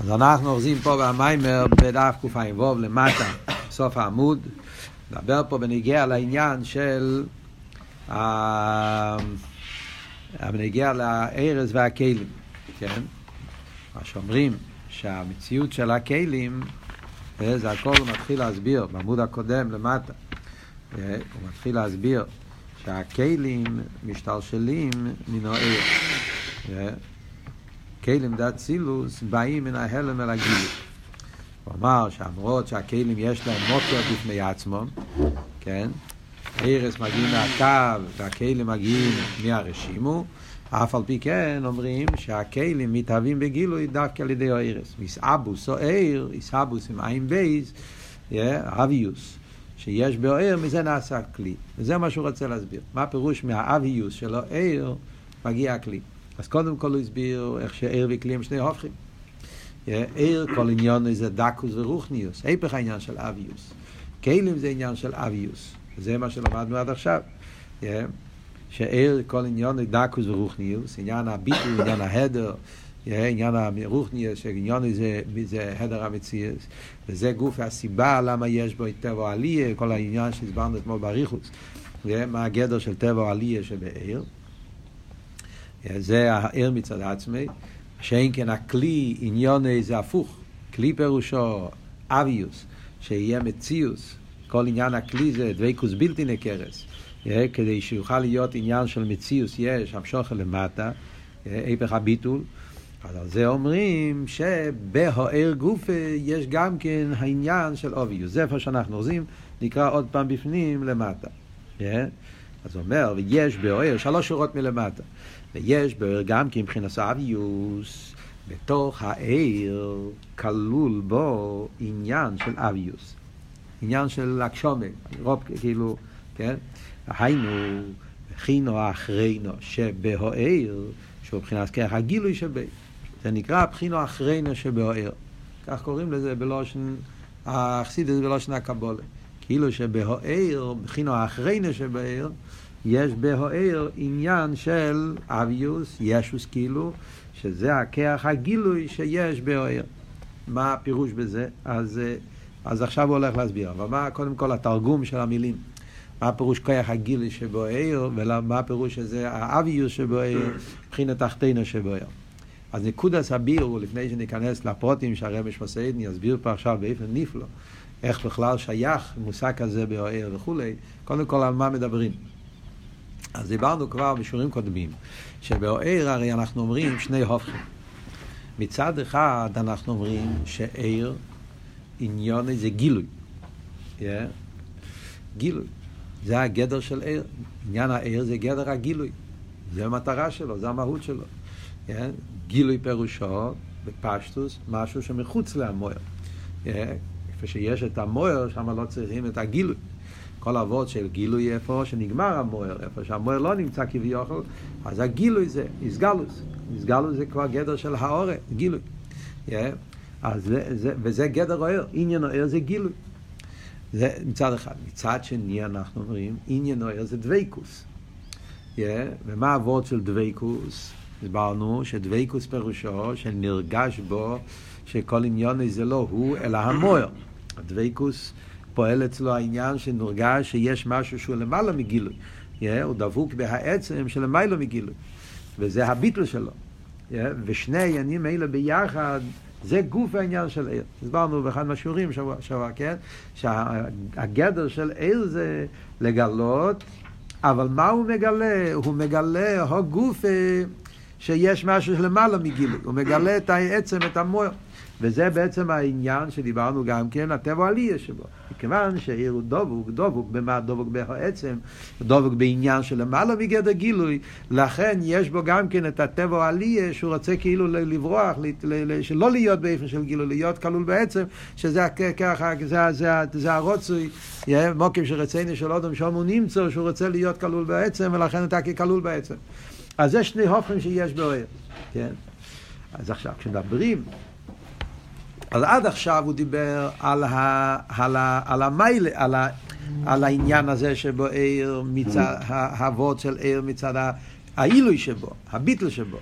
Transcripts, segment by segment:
אז אנחנו אוחזים פה במיימר בדף קע"ו למטה, סוף העמוד. נדבר פה בנגיע לעניין של... בנגיע לארז והכלים, כן? מה שאומרים שהמציאות של הכלים, זה הכל הוא מתחיל להסביר, בעמוד הקודם למטה, הוא מתחיל להסביר שהכלים משתלשלים מן העיר. כלים דאצילוס באים מן ההלם אל הגילוי. הוא אמר שאמרות שהכלים יש להם מוקר בפני עצמם, כן? ערס מגיעים מהקו והכלים מגיעים מהרשימו, אף על פי כן אומרים שהכלים מתהווים בגילוי דווקא על ידי הערס. מסאבוס או עיר, איסאבוס עם עין בייז, אביוס. שיש בעיר, מזה נעשה כלי. וזה מה שהוא רוצה להסביר. מה הפירוש מהאביוס שלו עיר, מגיע הכלי. אז קודם כל הוא הסביר איך שעיר וכלי הם שני הופכים. עיר כל עניון זה דקוס ורוחניוס, היפך העניין של אביוס. כלים זה עניין של אביוס, זה מה שלמדנו עד עכשיו. שעיר כל עניון דקוס ורוחניוס, עניין הביטוי, עניין ההדר, עניין הרוחניוס, שעניין זה, זה הדר המציאס, וזה גוף הסיבה למה יש בו את טבע עליה, כל העניין שהסברנו אתמול באריכוס. מה הגדר של טבע עליה שבעיר. זה העיר מצד עצמי, שאין כן הכלי עניוני זה הפוך, כלי פירושו אביוס, שיהיה מציוס, כל עניין הכלי זה דבקוס בלתי נקרס, כדי שיוכל להיות עניין של מציוס. יש המשוכר למטה, היפך הביטול, אז על זה אומרים שבהוער גופה יש גם כן העניין של אוביוס, זה איפה שאנחנו עושים, נקרא עוד פעם בפנים למטה. אז הוא אומר, ויש בהוער, שלוש שורות מלמטה. ויש גם כי מבחינת אביוס, בתוך העיר כלול בו עניין של אביוס. עניין של הקשומה, רוב כאילו, כן? היינו, חינו אחרינו שבהוער, שהוא מבחינת כך הגילוי שבי. זה נקרא בחינו אחרינו שבהוער. כך קוראים לזה בלושן, האכסידס בלושן הקבולה. כאילו שבהוער, בחינו אחרינו שבהוער, יש בהוער עניין של אביוס, ישוס כאילו, שזה הכח הגילוי שיש בהוער. מה הפירוש בזה? אז, אז עכשיו הוא הולך להסביר. אבל מה קודם כל התרגום של המילים? מה הפירוש כוח הגילוי שבוער, ומה הפירוש שזה האביוס שבוער, מבחינת תחתינו שבוער. אז נקודס הבירו, לפני שניכנס לפרוטים שהרמש מסעידני, יסביר פה עכשיו באופן נפלא, איך בכלל שייך מושג כזה בהוער וכולי, קודם כל על מה מדברים. אז דיברנו כבר בשיעורים קודמים, שבעיר הרי אנחנו אומרים שני הופכים. מצד אחד אנחנו אומרים שעיר, עניון זה גילוי. Yeah. גילוי. זה הגדר של עיר. עניין העיר זה גדר הגילוי. זה המטרה שלו, זה המהות שלו. Yeah. גילוי פירושו, בפשטוס, משהו שמחוץ למויר. Yeah. שיש את המויר, שם לא צריכים את הגילוי. כל אבות של גילוי איפה שנגמר המוער, איפה שהמוער לא נמצא כביכול, אז הגילוי זה איסגלוס. איסגלוס זה כבר גדר של האורה, גילוי. Yeah. אז זה, זה, וזה גדר אוהר, עניין אוהר זה גילוי. זה מצד אחד. מצד שני אנחנו אומרים, עניין אוהר זה דוויקוס. Yeah. ומה אבות של דוויקוס? הסברנו שדוויקוס פירושו שנרגש בו שכל עניון זה לא הוא, אלא המוער. הדוויקוס פועל אצלו העניין שנורגש שיש משהו שהוא למעלה מגילוי. Yeah, הוא דבוק בהעצם שלמעלה מגילוי. וזה הביטל שלו. Yeah, ושני העניינים האלה ביחד, זה גוף העניין של עיר. הסברנו באחד מהשיעורים שבוע, שבוע, כן? שהגדר של עיר זה לגלות, אבל מה הוא מגלה? הוא מגלה הגוף שיש משהו למעלה מגילוי. הוא מגלה את העצם, את המוער. וזה בעצם העניין שדיברנו גם כן, הטבע עלייה שבו. מכיוון שהעיר הוא דבוק, דבוק במה דבוק בעצם, דבוק בעניין של למעלה מגדר גילוי, לכן יש בו גם כן את הטבע עלייה שהוא רוצה כאילו לברוח, שלא להיות באיפן של גילוי, להיות כלול בעצם, שזה ככה, זה, זה, זה הרוצוי, מוקים שרצינו של אודם שם הוא נמצא, שהוא רוצה להיות כלול בעצם, ולכן אתה ככלול בעצם. אז זה שני הופכים שיש באוהר, כן? אז עכשיו, כשמדברים אז עד עכשיו הוא דיבר על, ה, על, ה, על המיילה, על, ה, על העניין הזה שבו עיר מצד, האבות של עיר מצד העילוי שבו, הביטל שבו.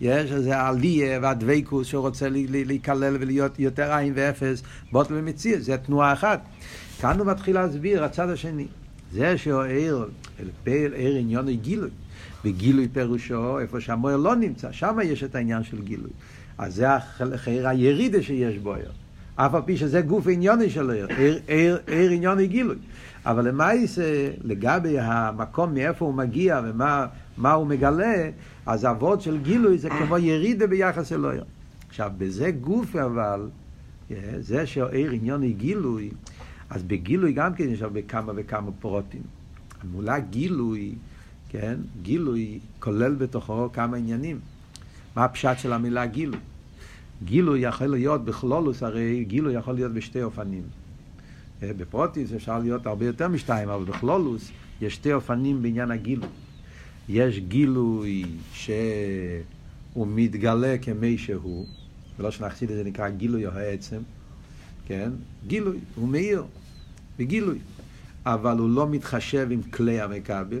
יש איזה עליה והדבקוס שהוא רוצה להיכלל ולהיות יותר עין ואפס, בוטל ומציא, זה תנועה אחת. כאן הוא מתחיל להסביר הצד השני. זה שהוא עיר, עיר עניון גילוי. וגילוי פירושו איפה שהמויר לא נמצא, שם יש את העניין של גילוי. אז זה החיר הירידה שיש בו עיר. אף על פי שזה גוף עניוני של עיר, עיר, עיר, עניוני גילוי. אבל למעשה, לגבי המקום מאיפה הוא מגיע ומה הוא מגלה, אז אבות של גילוי זה כמו ירידה ביחס אלוהים. עכשיו, בזה גוף אבל, זה שעיר עניוני גילוי, אז בגילוי גם כן יש הרבה כמה וכמה פרוטים. המולה גילוי, כן, גילוי כולל בתוכו כמה עניינים. מה הפשט של המילה גילוי? גילוי יכול להיות בכלולוס, הרי גילוי יכול להיות בשתי אופנים. אה, בפרוטיס אפשר להיות הרבה יותר משתיים, אבל בכלולוס יש שתי אופנים בעניין הגילוי. יש גילוי שהוא מתגלה כמי שהוא, ולא שנחסיד את זה נקרא גילוי או העצם, כן? גילוי, הוא מאיר, בגילוי. אבל הוא לא מתחשב עם כלי המקבל,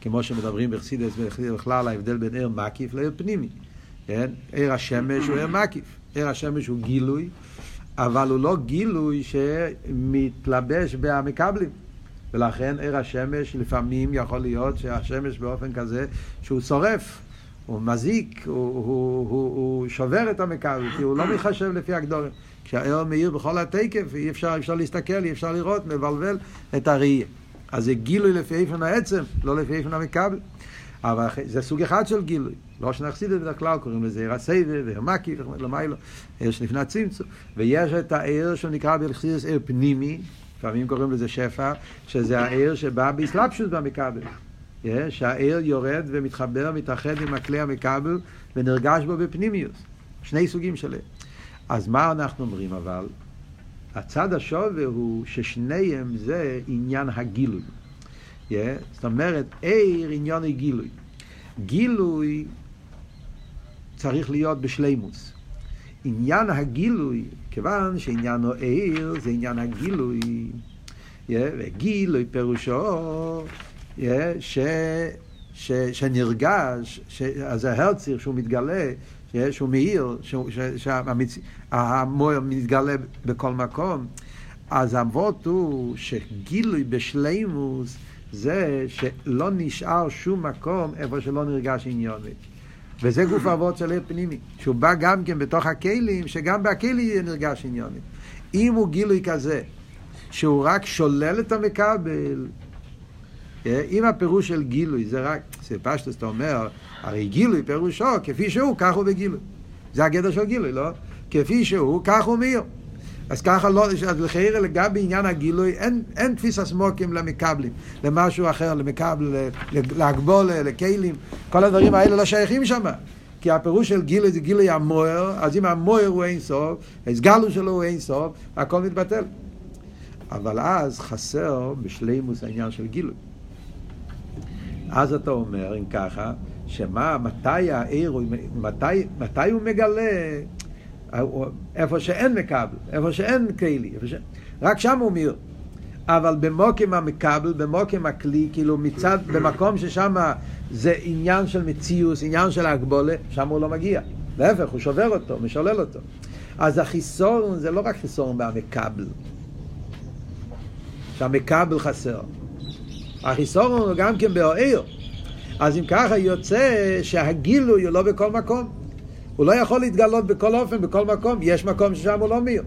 כמו שמדברים בחסידס בכלל ההבדל בין עיר מקיף לעיר פנימי. כן? עיר השמש הוא עיר מקיף. עיר השמש הוא גילוי, אבל הוא לא גילוי שמתלבש במקבלים. ולכן עיר השמש לפעמים יכול להיות שהשמש באופן כזה שהוא שורף, הוא מזיק, הוא, הוא, הוא, הוא שובר את המקבל, כי הוא לא מתחשב לפי הגדורים. כשהעיר מאיר בכל התקף, אי אפשר, אפשר להסתכל, אי אפשר לראות, מבלבל את הראייה. אז זה גילוי לפי איפן העצם, לא לפי איפן המקבל. אבל זה סוג אחד של גילוי. לא שנחסיד את בדרך כלל, קוראים לזה עיר הסבב, עיר מקי, למיילו, עיר שלפני הצמצום. ויש את העיר שנקרא בלחסידס עיר פנימי, לפעמים קוראים לזה שפע, שזה העיר שבא באסלאפשוס במקבל. שהעיר יורד ומתחבר, מתאחד עם הכלי המקבל ונרגש בו בפנימיוס. שני סוגים של עיר. אז מה אנחנו אומרים אבל? הצד השווה הוא ששניהם זה עניין הגילוי. Yeah, זאת אומרת, עיר עניין גילוי. גילוי צריך להיות בשלימוס. עניין הגילוי, כיוון שעניין העיר זה עניין הגילוי, yeah, וגילוי פירושו yeah, ש, ש, שנרגש, ש, אז ההרציר שהוא מתגלה, שהוא מאיר, שהמויר מתגלה בכל מקום, אז האבות הוא שגילוי בשלימוס זה שלא נשאר שום מקום איפה שלא נרגש עניוני. וזה גוף אבות של עיר פנימי, שהוא בא גם כן בתוך הכלים, שגם בכלי נרגש עניוני. אם הוא גילוי כזה, שהוא רק שולל את המקבל, אה, אם הפירוש של גילוי זה רק, זה פשטוס אתה אומר, הרי גילוי פירושו, כפי שהוא, כך הוא בגילוי. זה הגדר של גילוי, לא? כפי שהוא, כך הוא מאיר. אז ככה לא, אז לחייר לגבי עניין הגילוי, אין, אין תפיס הסמוקים למקבלים, למשהו אחר, למקבל, להגבול, לכלים, כל הדברים האלה לא שייכים שם. כי הפירוש של גילוי זה גילוי המוער, אז אם המוער הוא אין סוף, הסגלו שלו הוא אין סוף, הכל מתבטל. אבל אז חסר בשלימוס העניין של גילוי. אז אתה אומר, אם ככה, שמה, מתי העיר, מתי, מתי הוא מגלה איפה שאין מקבל, איפה שאין כלי, איפה ש... רק שם הוא מיר. אבל במוקם המקבל, במוקם הכלי, כאילו מצד, במקום ששם זה עניין של מציאוס, עניין של הגבולה, שם הוא לא מגיע. להפך, הוא שובר אותו, משולל אותו. אז החיסורון זה לא רק חיסורון במקבל, שהמקבל חסר. החיסורון הוא גם כן באוהר. אז אם ככה יוצא שהגילוי הוא לא בכל מקום. הוא לא יכול להתגלות בכל אופן, בכל מקום. יש מקום ששם הוא לא מאיר.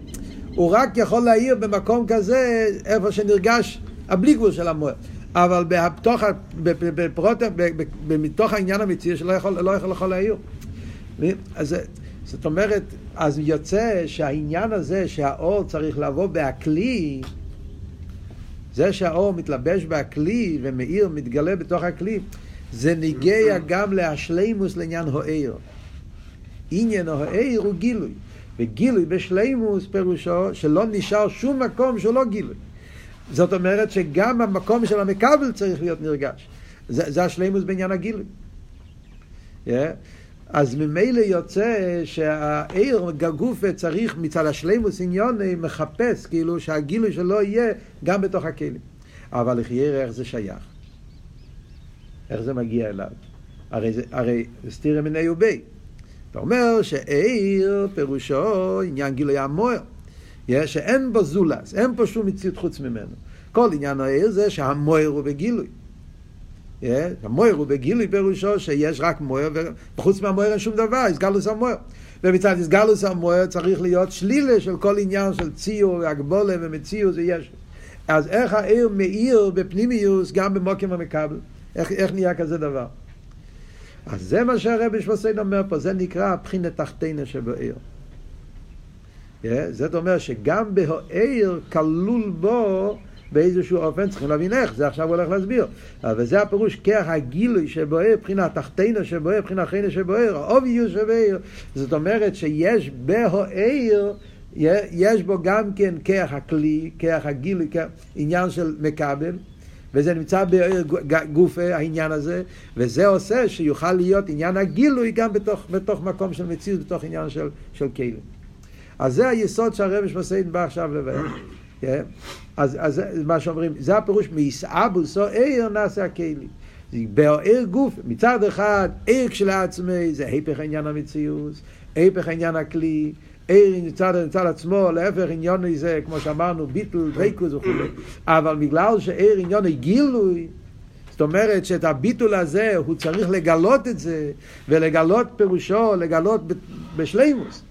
הוא רק יכול להעיר במקום כזה, איפה שנרגש הבלי גבול של המוער. אבל בתוך, בפרוט, מתוך העניין המציאי שלא יכול, לא יכול, יכול להעיר. אז זאת אומרת, אז יוצא שהעניין הזה שהאור צריך לבוא בהכלי, זה שהאור מתלבש בהכלי ומאיר, מתגלה בתוך הכלי, זה ניגע גם להשלימוס לעניין הוער. עניין הוער הוא גילוי. וגילוי בשלימוס פירושו שלא נשאר שום מקום שהוא לא גילוי. זאת אומרת שגם המקום של המקבל צריך להיות נרגש. זה, זה השלימוס בעניין הגילוי. Yeah. אז ממילא יוצא שהעיר גגופה צריך מצד השלימוס עניוני מחפש כאילו שהגילוי שלו יהיה גם בתוך הכלים. אבל לחייר איך זה שייך. איך זה מגיע אליו? הרי הרי סתירה מיני ובי. אתה אומר שעיר פירושו עניין גילוי המוער. שאין בו זולס, אין פה שום מציאות חוץ ממנו. כל עניין העיר זה שהמוער הוא בגילוי. המוער הוא בגילוי פירושו שיש רק מוער, וחוץ מהמוער אין שום דבר, הסגלוס המוער. ומצד הסגלוס המוער צריך להיות שלילה של כל עניין של ציור והגבולה ומציאות ויש. אז איך העיר מאיר בפנימיוס גם במוקם המקבל? איך, איך נהיה כזה דבר? אז זה מה שהרבי שמוסיין אומר פה, זה נקרא בחינת תחתינה שבעיר. Yeah, זאת אומרת שגם בהעיר כלול בו באיזשהו אופן, צריכים להבין איך, זה עכשיו הולך להסביר. אבל זה הפירוש, כח הגילוי שבוער, מבחינה תחתינה שבוער, מבחינה חיינה שבוער, האוביוס שבוער. זאת אומרת שיש בהעיר, יש בו גם כן כח הכלי, כח הגילוי, כח, עניין של מקבל. וזה נמצא בגוף העניין הזה, וזה עושה שיוכל להיות עניין הגילוי גם בתוך, בתוך מקום של מציאות, בתוך עניין של, של כלים. אז זה היסוד שהרבש מסעיד בא עכשיו לבאר. כן? אז, אז מה שאומרים, זה הפירוש מיסעבוסו עיר נעשה הכלי. בעיר גוף, מצד אחד עיר כשלעצמי זה היפך עניין המציאות, היפך עניין הכלי, עיר מצד, מצד עצמו, להפך עניון זה, כמו שאמרנו, ביטל, דריקוס וכו', אבל בגלל שעיר עניון גילוי, זאת אומרת שאת הביטול הזה הוא צריך לגלות את זה, ולגלות פירושו, לגלות בשלימוס.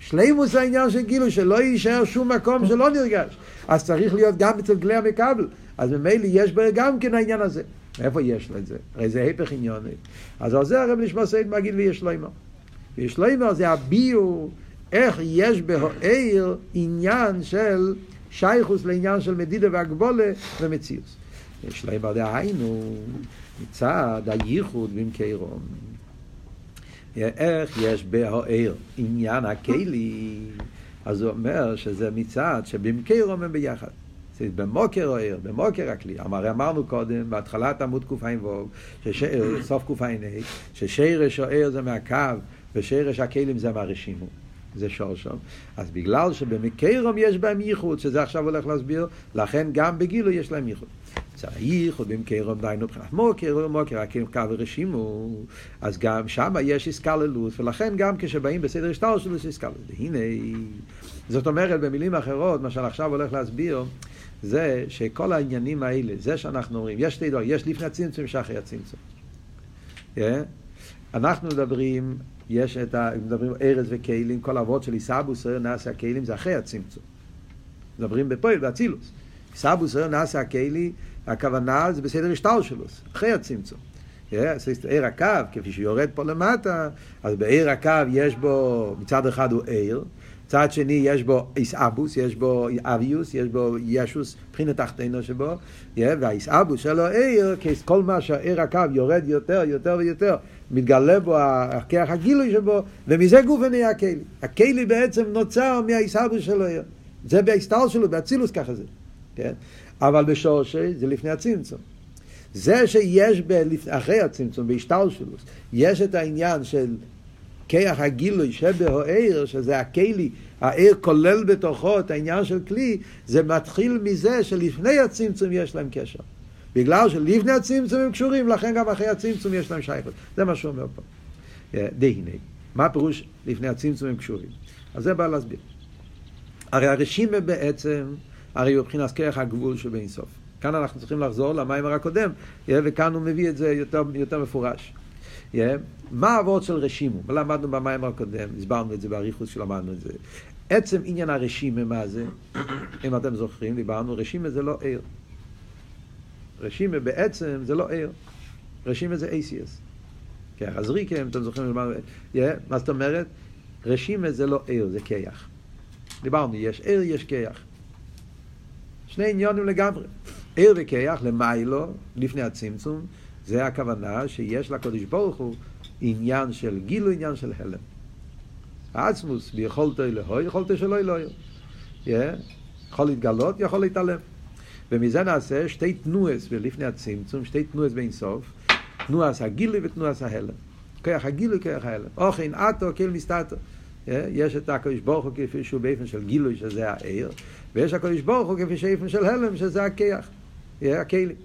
שלימוס העניין של גילוי, שלא יישאר שום מקום שלא נרגש. אז צריך להיות גם אצל כלי המקבל. אז ממילא יש בו גם כן העניין הזה. איפה יש לו את זה? הרי זה היפך עניוני. אז על זה הרב נשמע סייד מגיד ויש לו אימא. ויש לו אימא זה הביור, איך יש בהעיר עניין של שייכוס לעניין של מדידה והגבולה ומציאוס. יש אימא דהיינו מצד הייחוד במקרום. איך יש בהעיר עניין הכלי, אז הוא אומר שזה מצד שבמקרו הם ביחד. במוקר העיר, במוקר הכלי. הרי אמרנו קודם, בהתחלת עמוד קע"ו, סוף קע"ה, ששרש העיר זה מהקו ושרש הכלים זה מהרשימו. זה שורשום. אז בגלל שבמקרום יש בהם ייחוד, שזה עכשיו הולך להסביר, לכן גם בגילו יש להם ייחוד. צריך, במקרום דיינו מבחינת מוקר, מוקר קו ורשימו, אז גם שם יש איסקללות, ולכן גם כשבאים בסדר השטר שלו יש איסקללות. והנה, זאת אומרת, במילים אחרות, מה שאני עכשיו הולך להסביר, זה שכל העניינים האלה, זה שאנחנו אומרים, יש שתי דברים, יש לפני הצמצום, יש אחרי הצמצום. Yeah. אנחנו מדברים, יש את ה... מדברים ארז וכלים, כל אבות של עיסאבוס נעשה הכלים, זה אחרי הצמצום. מדברים בפועל, באצילוס. עיסאבוס נעשה הכלי, הכוונה זה בסדר השטר שלו, אחרי הצמצום. עיר הקו, כפי שיורד פה למטה, אז בעיר הקו יש בו, מצד אחד הוא עיר, מצד שני יש בו איסאבוס, יש בו אביוס, יש בו ישוס, מבחינת תחתינו שבו, והאיסאבוס שלו עיר, כל מה שהעיר הקו יורד יותר, יותר ויותר, מתגלה בו הכח הגילוי שבו, ומזה גוף נהיה הכלי. הכלי בעצם נוצר מהאיסאבוס שלו. זה בהסתר שלו, באצילוס ככה זה. כן? אבל בשורשי זה לפני הצמצום. זה שיש ב, אחרי הצמצום, בהשתלשלוס, יש את העניין של כיח הגילוי שבהעיר, שזה הכלי, העיר כולל בתוכו את העניין של כלי, זה מתחיל מזה שלפני הצמצום יש להם קשר. בגלל שלפני הצמצום הם קשורים, לכן גם אחרי הצמצום יש להם שייכות. זה מה שהוא אומר פה. דהיני. מה הפירוש לפני הצמצום הם קשורים? אז זה בא להסביר. הרי הרשימה בעצם הרי הוא מבחינת כרך הגבול שבין סוף. כאן אנחנו צריכים לחזור למיימר הקודם, וכאן הוא מביא את זה יותר, יותר מפורש. מה העבוד של רשימו? למדנו במיימר הקודם, הסברנו את זה באריכוס שלמדנו את זה. עצם עניין הרשימה, מה זה? אם אתם זוכרים, דיברנו, רשימה זה לא עיר. רשימה בעצם זה לא עיר. רשימה זה ACS. כרך הזריקם, אתם זוכרים, מה זאת אומרת? רשימה זה לא עיר, זה כיח. דיברנו, יש עיר, יש כיח. שני עניונים לגמרי. עיר וכיח למיילו, לפני הצמצום, זה הכוונה שיש לקדוש ברוך הוא עניין של גילו, עניין של הלם. עצמוס, ביכולתו אלוהי, יכולתו שלא אלוהי. יכול להתגלות, יכול להתעלם. ומזה נעשה שתי תנועס ולפני הצמצום, שתי תנועס בין סוף, תנועס הגילוי ותנועס ההלם. כוח הגילוי, כוח ההלם. אוכן עטו, כל מסתתו. יש את הקדוש ברוך הוא כפי שהוא באופן של גילוי, שזה העיר, ויש הקדוש ברוך הוא כפי שאיפן של הלם, שזה הכיח, הכלים.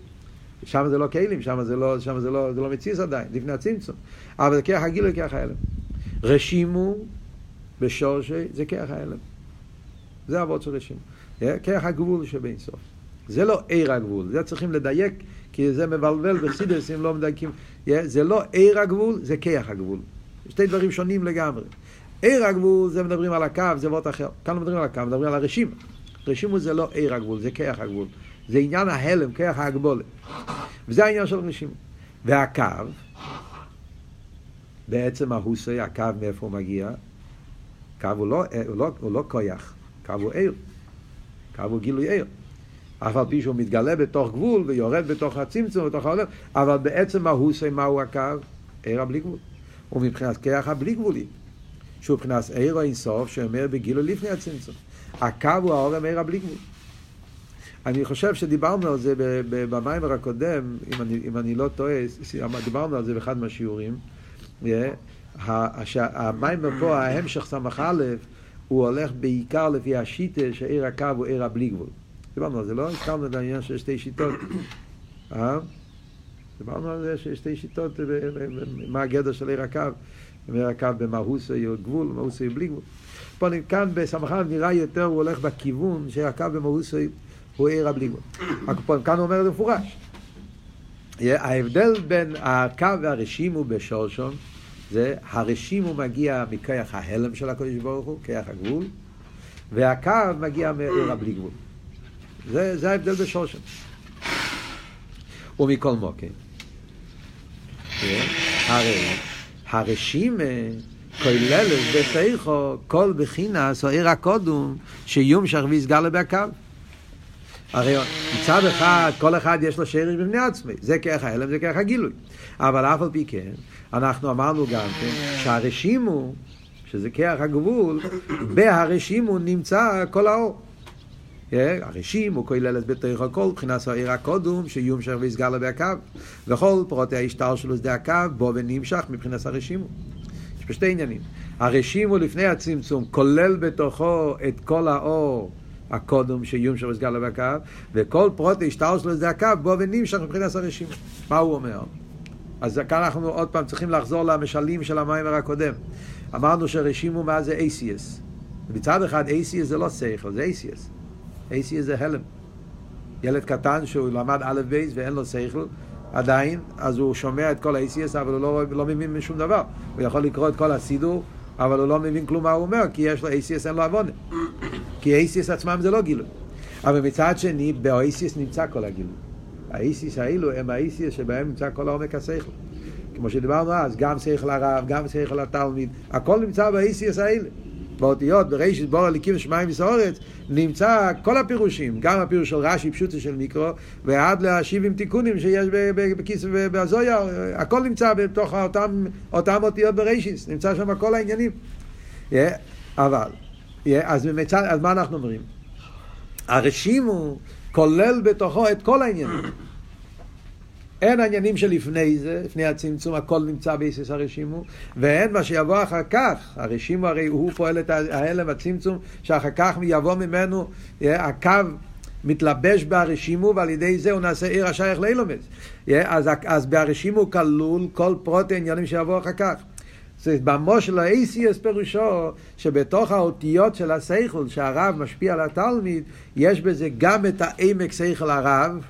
שם זה לא כלים, שם זה לא, שם זה לא, זה לא מציץ עדיין, לפני הצמצום. אבל זה כיח הגילוי, כיח ההלם. רשימו בשורשי זה כרך ההלם. זה אבות של רשימו. כרך הגבול שבין סוף. זה לא עיר הגבול, זה צריכים לדייק, כי זה מבלבל בחסידס אם לא מדייקים. זה לא עיר הגבול, זה כיח הגבול. שתי דברים שונים לגמרי. עיר הגבול זה מדברים על הקו, זה וורט אחר. כאן מדברים על הקו, מדברים על הרשימה. רשימו זה לא עיר הגבול, זה כיח הגבול. זה עניין ההלם, כיח ההגבולה. וזה העניין של רשימו. והקו, בעצם ההוסי, הקו מאיפה הוא מגיע? קו הוא לא, הוא לא, הוא לא כויח, קו הוא עיר. קו הוא גילוי עיר. אף על פי שהוא מתגלה בתוך גבול ויורד בתוך הצמצום, בתוך העולם, אבל בעצם ההוסי, מהו הקו? עיר הבלי גבול. ומבחינת כיח הבלי גבולי, שהוא מבחינת עיר או אינסוף, שאומר בגילוי לפני הצמצום. הקו הוא האור המאיר הבלי גבול. אני חושב שדיברנו על זה במיימר הקודם, אם אני, אם אני לא טועה, דיברנו על זה באחד מהשיעורים. המיימר פה, ההמשך ס"א, הוא הולך בעיקר לפי השיטה שעיר הקו הוא עיר הבלי גבול. דיברנו על זה, לא? הזכרנו את העניין של שתי שיטות. אה? דיברנו על זה שיש שתי שיטות, מה הגדר של עיר הקו. עיר הקו במהוס הוא גבול, במהוס הוא בלי גבול. פה כאן בסמכה נראה יותר, הוא הולך בכיוון שהקו במהוס הוא עיר הבלי גבול. כאן הוא אומר את זה מפורש. ההבדל בין הקו והרשימו בשורשון זה הרשימו מגיע מכיח ההלם של הקדוש ברוך הוא, כיח הגבול, והקו מגיע מעיר הבלי גבול. זה, זה ההבדל בשורשון. ומכל מוקר. הרי הרשימה כוללת בתיכו כל בחינס או עיר הקודום שיומשך ויסגר בהקו. הרי מצד אחד, כל אחד יש לו שרש בפני עצמי, זה כרך ההלם, זה כרך הגילוי. אבל אף על פי כן, אנחנו אמרנו גם כן, שהרשימו, שזה כרך הגבול, בהרשימו נמצא כל האור. הרשים הוא כולל את בתוך הכל, מבחינת העיר הקודום, שיומשך ויסגר לו בהקו. וכל פרוטי ההשתר שלו שדה הקו, בו ונמשך מבחינת הרשימו. יש פה שתי עניינים. הרשימו לפני הצמצום כולל בתוכו את כל האור הקודום שיומשך ויסגר לו בהקו, וכל פרוטי השתר שלו שדה הקו, בו ונמשך מבחינת הרשימו. מה הוא אומר? אז כאן אנחנו עוד פעם צריכים לחזור למשלים של המיימר הקודם. אמרנו שרשימו מה זה ACS. מצד אחד ACS זה לא שכל, זה ACS. אייסי זה הלם. ילד קטן שהוא למד א' בייס ואין לו שכל עדיין, אז הוא שומע את כל ה-ACS אבל הוא לא, לא מבין משום דבר. הוא יכול לקרוא את כל הסידור, אבל הוא לא מבין כלום מה הוא אומר, כי יש לו ACS, אין לו עוונה. כי ACS עצמם זה לא גילוי. אבל מצד שני, ב-ACS נמצא כל הגילוי. ה-ACS האלו הם ה-ACS שבהם נמצא כל העומק השכל. כמו שדיברנו אז, גם שכל הרב, גם שכל התלמיד, הכל נמצא ב-ACS האלה. באותיות, בראשית בור הליקים שמיים וסעורץ, נמצא כל הפירושים, גם הפירוש של רש"י, פשוטו של מיקרו, ועד לשבעים תיקונים שיש בכיס ובזויה, הכל נמצא בתוך אותם, אותם אותיות בראשית, נמצא שם כל העניינים. Yeah, אבל, yeah, אז, מצד, אז מה אנחנו אומרים? הרשימו כולל בתוכו את כל העניינים. אין העניינים שלפני זה, לפני הצמצום, הכל נמצא ביסס הרשימו, ואין מה שיבוא אחר כך, הרשימו הרי הוא פועל את ההלם, הצמצום, שאחר כך יבוא ממנו הקו מתלבש ברשימו, ועל ידי זה הוא נעשה עיר השייך לאילומץ. אז, אז ברשימו כלול כל פרוט העניינים שיבוא אחר כך. במו של האייסיאס פירושו שבתוך האותיות של השכל שהרב משפיע על התלמיד יש בזה גם את העמק שכל הרב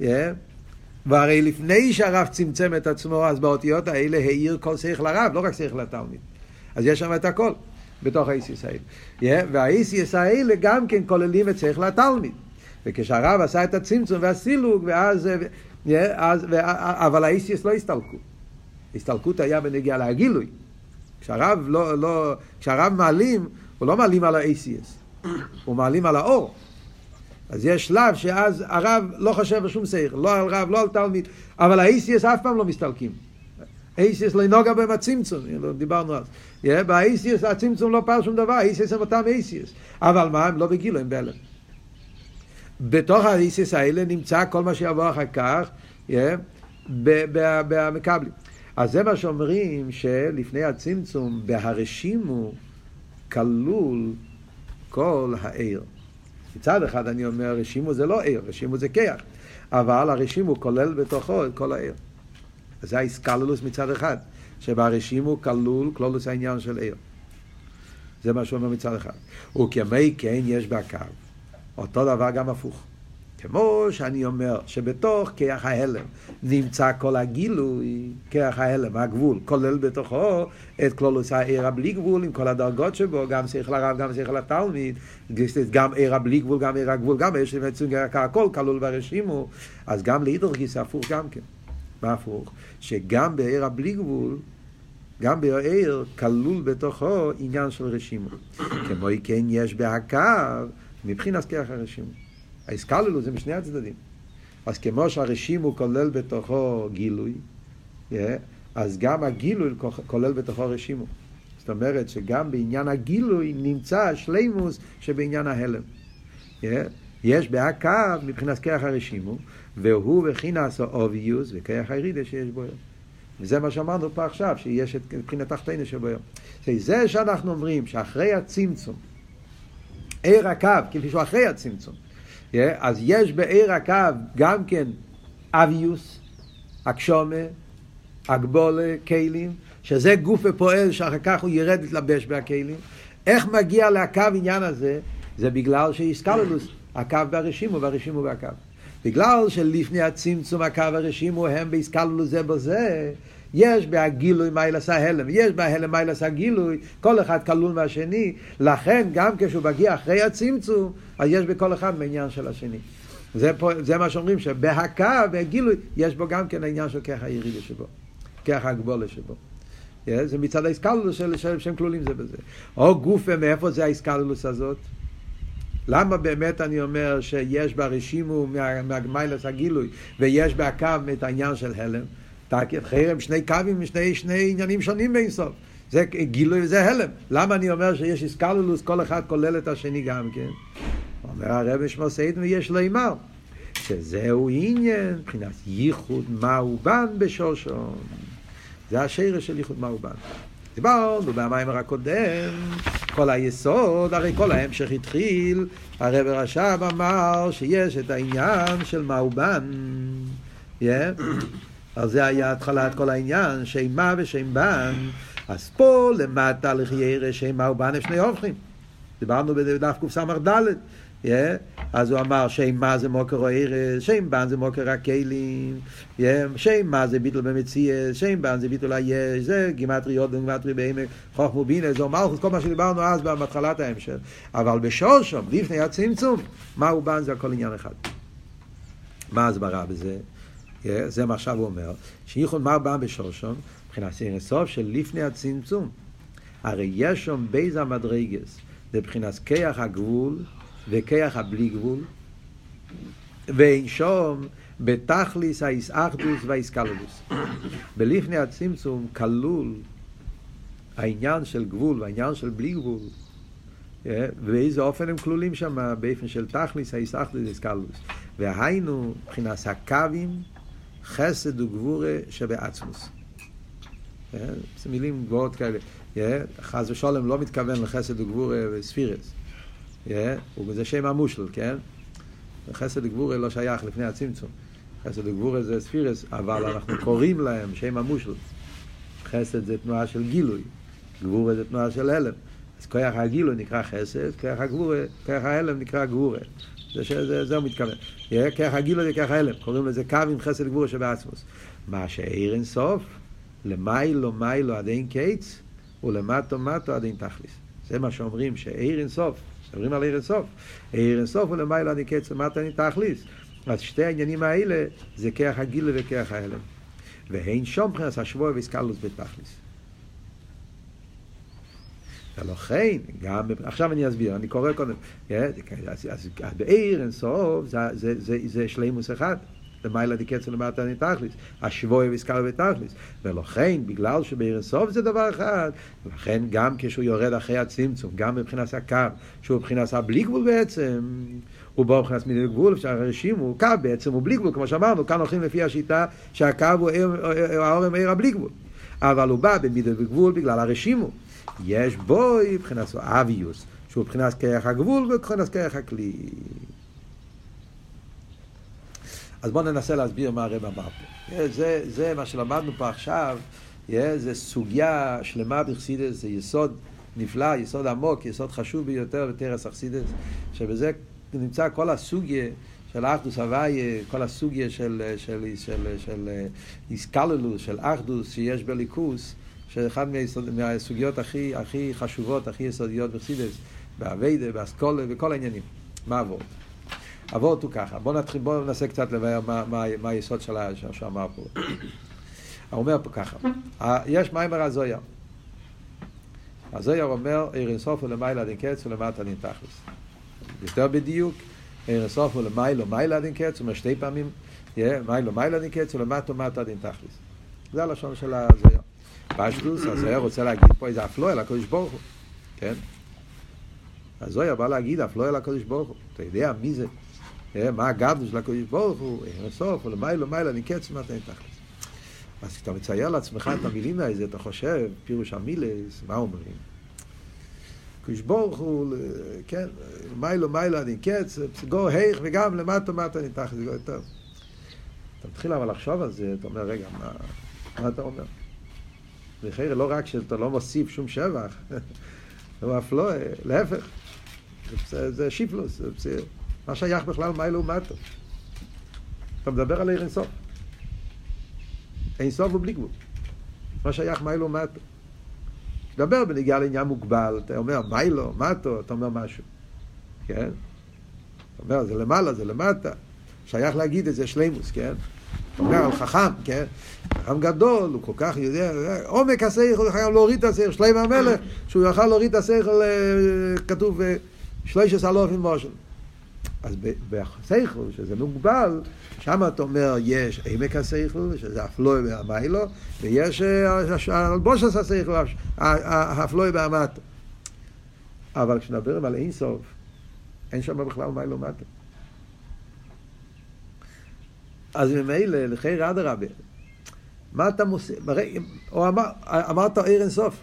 yeah, והרי לפני שהרב צמצם את עצמו, אז באותיות האלה העיר כל שכל הרב, לא רק שכל התלמיד. אז יש שם את הכל, בתוך האיסיס האלה. Yeah, והאיסיס האלה גם כן כוללים את שכל התלמיד. וכשהרב עשה את הצמצום והסילוג, ואז... Yeah, אז, ו, אבל האיסיס לא הסתלקו. הסתלקות היה בנגיעה להגילוי. כשהרב, לא, לא, כשהרב מעלים, הוא לא מעלים על האיסיס, הוא מעלים על האור. אז יש שלב שאז הרב לא חושב בשום שכל, לא על רב, לא על תלמיד, אבל האיסיאס אף פעם לא מסתלקים. האיסיאס לא נוגע בהם הצמצום, לא דיברנו אז. באיסיאס הצמצום לא פעל שום דבר, האיסיאס הם אותם איסיאס. אבל מה, הם לא בגילו, הם בהלם. בתוך האיסיאס האלה נמצא כל מה שיבוא אחר כך, במקבלים. אז זה מה שאומרים שלפני הצמצום, בהרשימו כלול כל העיר. מצד אחד אני אומר, רשימו זה לא עיר, רשימו זה כיח, אבל הרשימו כולל בתוכו את כל העיר. זה האיסקללוס מצד אחד. שברשימו כלול כלולוס העניין של עיר. זה מה שהוא אומר מצד אחד. וכמי כן יש בקו. אותו דבר גם הפוך. כמו שאני אומר שבתוך כיח ההלם נמצא כל הגילוי, כיח ההלם, הגבול, כולל בתוכו את כלולוס העיר הבלי גבול עם כל הדרגות שבו, גם שכל הרב, גם שכל התלמיד, גם עיר הבלי גבול, גם עיר הגבול, גם יש מצוין הכל כלול ברשימו, אז גם לאידור גיס הפוך גם כן. מה הפוך? שגם בעיר הבלי גבול גם בעיר כלול בתוכו עניין של רשימו. כמו כן יש בהקו מבחינת כיח הרשימו. האסקללו זה משני הצדדים. אז כמו שהרשימו כולל בתוכו גילוי, yeah, אז גם הגילוי כולל בתוכו רשימו. זאת אומרת שגם בעניין הגילוי נמצא השלימוס שבעניין ההלם. Yeah, יש בהקו מבחינת כיח הרשימו, והוא וכינס האוביוס וכיח הירידה שיש בו. וזה מה שאמרנו פה עכשיו, שיש את מבחינת תחתינו שבו. זה שאנחנו אומרים שאחרי הצמצום, עיר הקו, כפי שהוא אחרי הצמצום, אז יש בעיר הקו גם כן אביוס, אקשומה, אגבולה, כלים, שזה גוף ופועל שאחר כך הוא ירד להתלבש בהכלים. איך מגיע לקו עניין הזה? זה בגלל שהסקללוס, הקו והרשימו והרשימו והקו. בגלל שלפני הצמצום הקו והרשימו הם בהסקללוס זה בזה, יש בהגילוי מיילס ההלם, יש בהלם מיילס הגילוי, כל אחד כלול מהשני, לכן גם כשהוא מגיע אחרי הצמצום, אז יש בכל אחד מעניין של השני. זה, פה, זה מה שאומרים, שבהקה, בהגילוי, יש בו גם כן העניין של ככה הירידה שבו, ככה הגבולה שבו. Yeah, זה מצד האיסקלולוס של, של, שהם כלולים זה בזה. או גופה, מאיפה זה האיסקלולוס הזאת? למה באמת אני אומר שיש ברשימו מהמיילס הגילוי ויש בהקו את העניין של הלם? חרם שני קווים, שני, שני עניינים שונים באינסוף. זה גילוי וזה הלם. למה אני אומר שיש איסקלולוס, כל אחד כולל את השני גם כן? אומר הרב שמוסיידן ויש לו אימר, שזהו עניין מבחינת ייחוד מאובן בשושון. זה השרש של ייחוד מאובן. דיברנו במיימר הקודם, כל היסוד, הרי כל ההמשך התחיל, הרב רש"ב אמר שיש את העניין של מאובן. Yeah. אז זה היה התחלת כל העניין, שם מה ושם בן, אז פה למטה לחיירה שם מה ובן שני הופכים. דיברנו בדף קס"ד, yeah. אז הוא אמר שם מה זה מוקר או ערס, שם בן זה מוקר הכלים, yeah. שם מה זה ביטול במציאס, שם בן זה ביטול היש, זה גימטריות וגימטרי בעמק, חוכמו בינה, זו מלכוס, כל מה שדיברנו אז בהתחלת ההמשך. אבל בשורשום, לפני הצמצום, מה הוא בן זה הכל עניין אחד. מה ההסברה בזה? זה מה עכשיו הוא אומר, שייחוד מר בא בשורשון, מבחינת סיר סוף של לפני הצמצום. הרי יש שם בייז המדרגס, זה מבחינת כיח הגבול וכיח הבלי גבול, ואין שום בתכליס האיסאחדוס והאיסקלדוס. בלפני הצמצום כלול העניין של גבול והעניין של בלי גבול. ובאיזה אופן הם כלולים שם, באופן של תכליס, האיסאחדוס והאיסקלדוס. והיינו, מבחינת הקווים, חסד וגבורה שבעצמוס. זה מילים גבוהות כאלה. חס ושלום לא מתכוון לחסד וגבורה וספירס. זה שם המושל, כן? חסד וגבורה לא שייך לפני הצמצום. חסד וגבורה זה ספירס, אבל אנחנו קוראים להם שם המושל. חסד זה תנועה של גילוי, גבורה זה תנועה של הלם. אז כוח הגילוי נקרא חסד, כוח הגבורה, כוח ההלם נקרא גבורה. זה, זה, זה הוא מתכוון. כרך הגילו זה כרך ההלם, קוראים לזה קו עם חסד גבור שבעצמוס. מה שאיר אין סוף, למיילו מיילו עד אין קיץ, ולמטו מטו עד אין תכליס. זה מה שאומרים, שאיר אין סוף, מדברים על עיר אין סוף. עיר אין סוף ולמיילו עד אין קיץ, ולמטו עד אין תכליס. אז שתי העניינים האלה זה כרך הגילו וכרך ההלם. והן שום מבחינת השבוע והסקלוס בתכליס. ולכן, גם, עכשיו אני אסביר, אני קורא קודם, אז, בעיר אינסוף זה, זה, שלימוס אחד. למעלה דקצר למטה אני תכליס, השבוי וסקל ותכליס. ולכן, בגלל שבעיר אינסוף זה דבר אחד, ולכן גם כשהוא יורד אחרי הצמצום, גם מבחינת הקו, שהוא מבחינת הבלי גבול בעצם, הוא בא מבחינת מידי גבול, אפשר להרשים, הוא קו בעצם, הוא בלי גבול, כמו שאמרנו, כאן הולכים לפי השיטה שהקו הוא האורם עיר הבלי גבול. אבל הוא בא במידי גבול בגלל הרשימו. יש בו מבחינת אביוס, שהוא מבחינת כרך הגבול ומבחינת כרך הכלי. אז בואו ננסה להסביר מה הרב אמר פה. זה, זה מה שלמדנו פה עכשיו, זה סוגיה שלמה בחסידס, זה יסוד נפלא, יסוד עמוק, יסוד חשוב ביותר בתרס אכסידס, שבזה נמצא כל הסוגיה של אחדוס הוויה, כל הסוגיה של, של, של, של איסקללוס, של אחדוס שיש בליכוס, שאחד מהיסוד, מהסוגיות הכי, הכי חשובות, הכי יסודיות בחסידס, באביידה, באסכולה, בכל העניינים. מה עבוד? עבוד הוא ככה, בואו נתחיל, בואו ננסה קצת לבאר מה, מה, מה היסוד של שאמר פה. הוא אומר פה ככה, יש מיימר הזויר. הזויר אומר, עיר אינסוף הוא למעלה דין קץ ולמטה דין תכלס. יותר בדיוק, עיר אינסוף הוא למעלה מיילה דין קץ, הוא אומר שתי פעמים, מיילו מיילה דין קץ ולמטה מטה דין תכלס. זה הלשון של פשטוס, הזויר רוצה להגיד פה איזה אפלו אל הקדוש ברוך הוא, כן? הזויר בא להגיד אפלו אל הקדוש ברוך הוא. אתה יודע מי זה? מה הגדול של הקדוש ברוך הוא, עיר אינסוף הוא למעלה מיילה דין קץ ולמטה דין תכלס. אז כשאתה מצייר לעצמך את המילים האלה, אתה חושב, פירוש המילס, מה אומרים? קדוש ברוך הוא, כן, מיילו מיילו אני קץ, גו היך וגם למטה מטה אני זה גו יותר. אתה מתחיל אבל לחשוב על זה, אתה אומר, רגע, מה, מה אתה אומר? לכן לא רק שאתה לא מוסיף שום שבח, הוא אף לא, להפך, זה, שיפלוס, זה, מה שייך בכלל מיילו ומטה. אתה מדבר על אינסוף. אין סוף ובלי גבול. מה שייך מיילו מטו. דבר בנגיעה לעניין מוגבל, אתה אומר מיילו, מטו, אתה אומר משהו. כן? אתה אומר, זה למעלה, זה למטה. שייך להגיד את זה שלימוס, כן? אומר על חכם, כן? חכם גדול, הוא כל כך יודע, עומק השכל, הוא חייב להוריד את השכל, שלם המלך, שהוא יכל להוריד את השכל, כתוב, שלוש אלופים מושל. אז בשכל, שזה מוגבל, שם אתה אומר, יש עמק השכל, שזה הפלוי והמיילו, ויש אלבושס השכל, הפלוי והמטו. אבל כשנדברים על אין סוף, אין שם בכלל מיילו מטו. אז ממילא, לחיר אדרבה, מה אתה מוסר? או אמר, אמרת עיר אין סוף.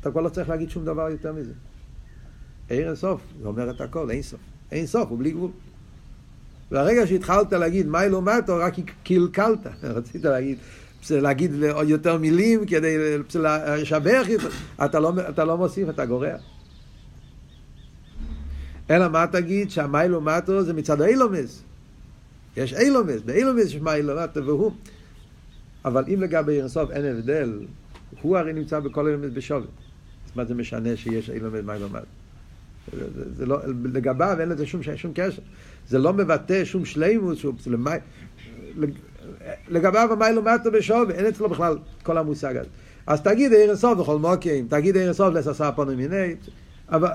אתה כבר לא צריך להגיד שום דבר יותר מזה. עיר אין סוף, זה אומר את הכל, אין סוף. אין סוף, הוא בלי גבול. והרגע שהתחלת להגיד מיילו מטו, רק קלקלת. רצית להגיד, להגיד עוד יותר מילים כדי לשבח, אתה לא, אתה לא מוסיף, אתה גורע. אלא מה תגיד? שהמיילו מטו זה מצד האילומס. יש אילומס, באילומס יש מיילו מטו והוא. אבל אם לגבי אינסוף אין הבדל, הוא הרי נמצא בכל אילומס בשווה. אז מה זה משנה שיש אילומס מיילו? זה, זה לא, לגביו אין לזה שום, שום קשר. זה לא מבטא שום שלימות, שהוא, למי, לגביו המיילו מטו בשווה, אין אצלו בכלל כל המושג הזה. אז תגיד ערן סוף בכל מוקים, תגיד ערן סוף לססה פונו מיני, אבל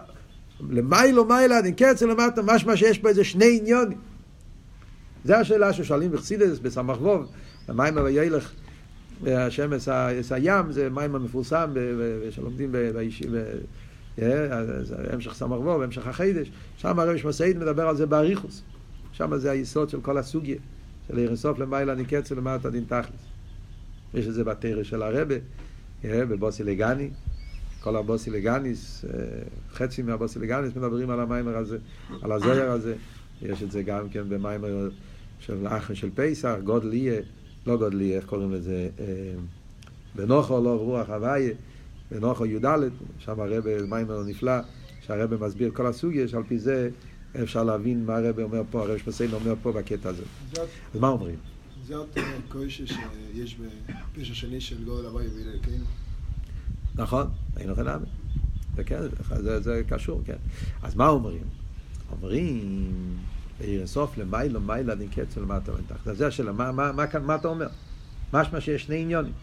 למיילו מיילה, אני קצר למטה, משמע שיש פה איזה שני עניונים. זו השאלה ששואלים בחסידס, בסמך ווב, המים וילך, השם את הים, זה מים המפורסם שלומדים בישיבה. המשך סמ"ך וו, המשך החידש, שם הרב שמסעיד מדבר על זה באריכוס. שם זה היסוד של כל הסוגיה, של אירסוף למעלה נקצר למטה דין תכלס. יש את זה בתרא של הרבה, בבוסי לגני, כל הבוסי לגניס, חצי מהבוסי לגניס מדברים על המיימר הזה, על הזויר הזה. יש את זה גם כן במיימר של אחרי של פסח, גודל יהיה, לא גודל יהיה, איך קוראים לזה? בנוחו לא רוח הוויה. בנוחו י"ד, שם הרבה מיימר נפלא, שהרבה מסביר כל הסוגיה, שעל פי זה אפשר להבין מה הרבה אומר פה, הרב שמסיין אומר פה בקטע הזה. אז מה אומרים? זה אותו קוישה שיש בפשע שני של גואל הוואי ואלוקינו. נכון, היינו חינמי. זה כן, זה קשור, כן. אז מה אומרים? אומרים, בעיר אינסוף למיילו מיילה קצר למטה ותחת. זה השאלה, מה, מה, מה, מה אתה אומר? משמע שיש שני עניונים.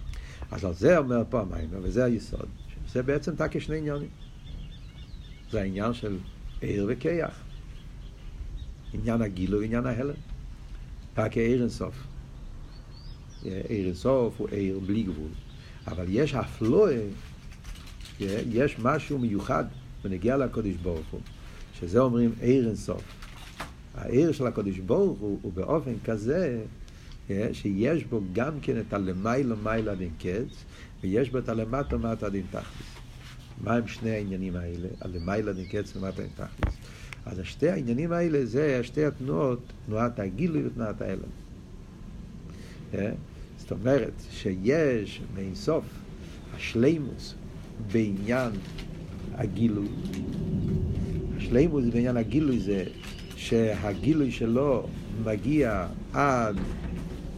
אז על זה אומר פה המיימר, וזה היסוד, שזה בעצם תקי שני עניונים. זה העניין של עיר וכיח. עניין הגילו ועניין ההלם. תקי עיר אינסוף. עיר אינסוף הוא עיר בלי גבול. אבל יש אפלואה, יש משהו מיוחד ונגיע לקודש ברוך הוא, שזה אומרים עיר אינסוף. העיר של הקודש ברוך הוא, הוא באופן כזה שיש בו גם כן את הלמיילו מיילה דין קץ, ויש בו את הלמטה מטה דין תכלס. מה הם שני העניינים האלה? הלמיילו דין קץ ומטה דין תכלס. אז שתי העניינים האלה זה שתי התנועות, תנועת הגילוי ותנועת ההלם. זאת זאת אומרת שיש מאינסוף השלימוס בעניין הגילוי. השלימוס בעניין הגילוי זה שהגילוי שלו מגיע עד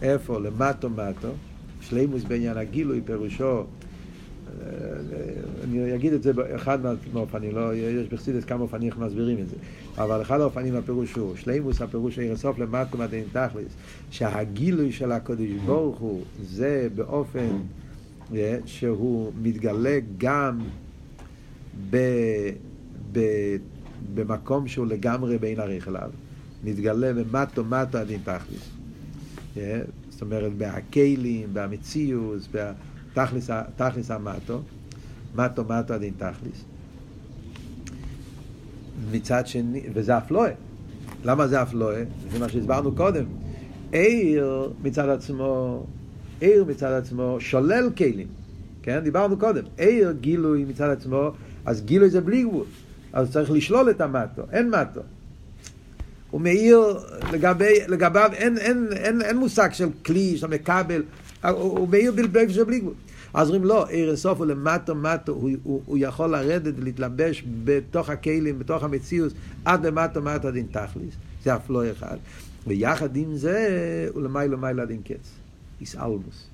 איפה? למטו מטו. שלימוס בעניין הגילוי פירושו אני אגיד את זה באחד מהאופנים, לא, יש בחסידס כמה אופנים איך מסבירים את זה, אבל אחד האופנים הפירוש הוא, שלימוס הפירוש עיר הסוף למטו מדין תכלס, שהגילוי של הקודש ברוך הוא זה באופן אה, שהוא מתגלה גם ב, ב, במקום שהוא לגמרי בין עריך אליו, מתגלה במטו מטו הדין תכלס. אה, זאת אומרת, בהכלים, במציאות, תכלס המטו, מטו מטו הדין תכלס. מצד שני, וזה אפלואה. למה זה אפלואה? זה מה שהסברנו קודם. עיר מצד עצמו, עיר מצד עצמו שולל כלים. כן? דיברנו קודם. עיר גילוי מצד עצמו, אז גילוי זה בלי גבול. אז צריך לשלול את המטו, אין מטו. הוא מאיר לגבי, לגביו, אין, אין, אין, אין מושג של כלי, של מקבל, הוא מאיר בלבלב של בלי גבול. אז אומרים לא, עיר אינסוף הוא למטו מטו, הוא, הוא, הוא יכול לרדת ולהתלבש בתוך הכלים, בתוך המציאות, עד למטו מטו דין תכליס, זה אף לא אחד. ויחד עם זה, הוא למיילו מיילו דין קץ, איסאלמוס.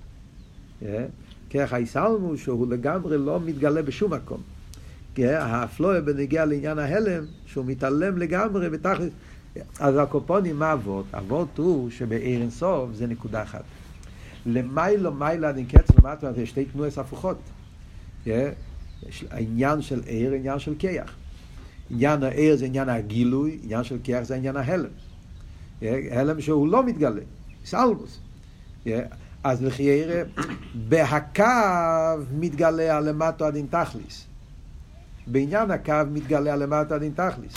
ככה איסאלמוס שהוא לגמרי לא מתגלה בשום מקום. האפלואה בנגיע לעניין ההלם, שהוא מתעלם לגמרי בתכלס. אז הקופונים, מה אבות? אבות הוא שבעיר אינסוף זה נקודה אחת. למיילו מיילה דין קץ למטה, יש שתי תנועות הפוכות. העניין של עיר, עניין של כיח. עניין העיר זה עניין הגילוי, עניין של כיח זה עניין ההלם. הלם שהוא לא מתגלה, סלבוס. אז לחיירה, בהקו מתגלה הלמטו הדין תכליס. בעניין הקו מתגלה הלמטו הדין תכליס.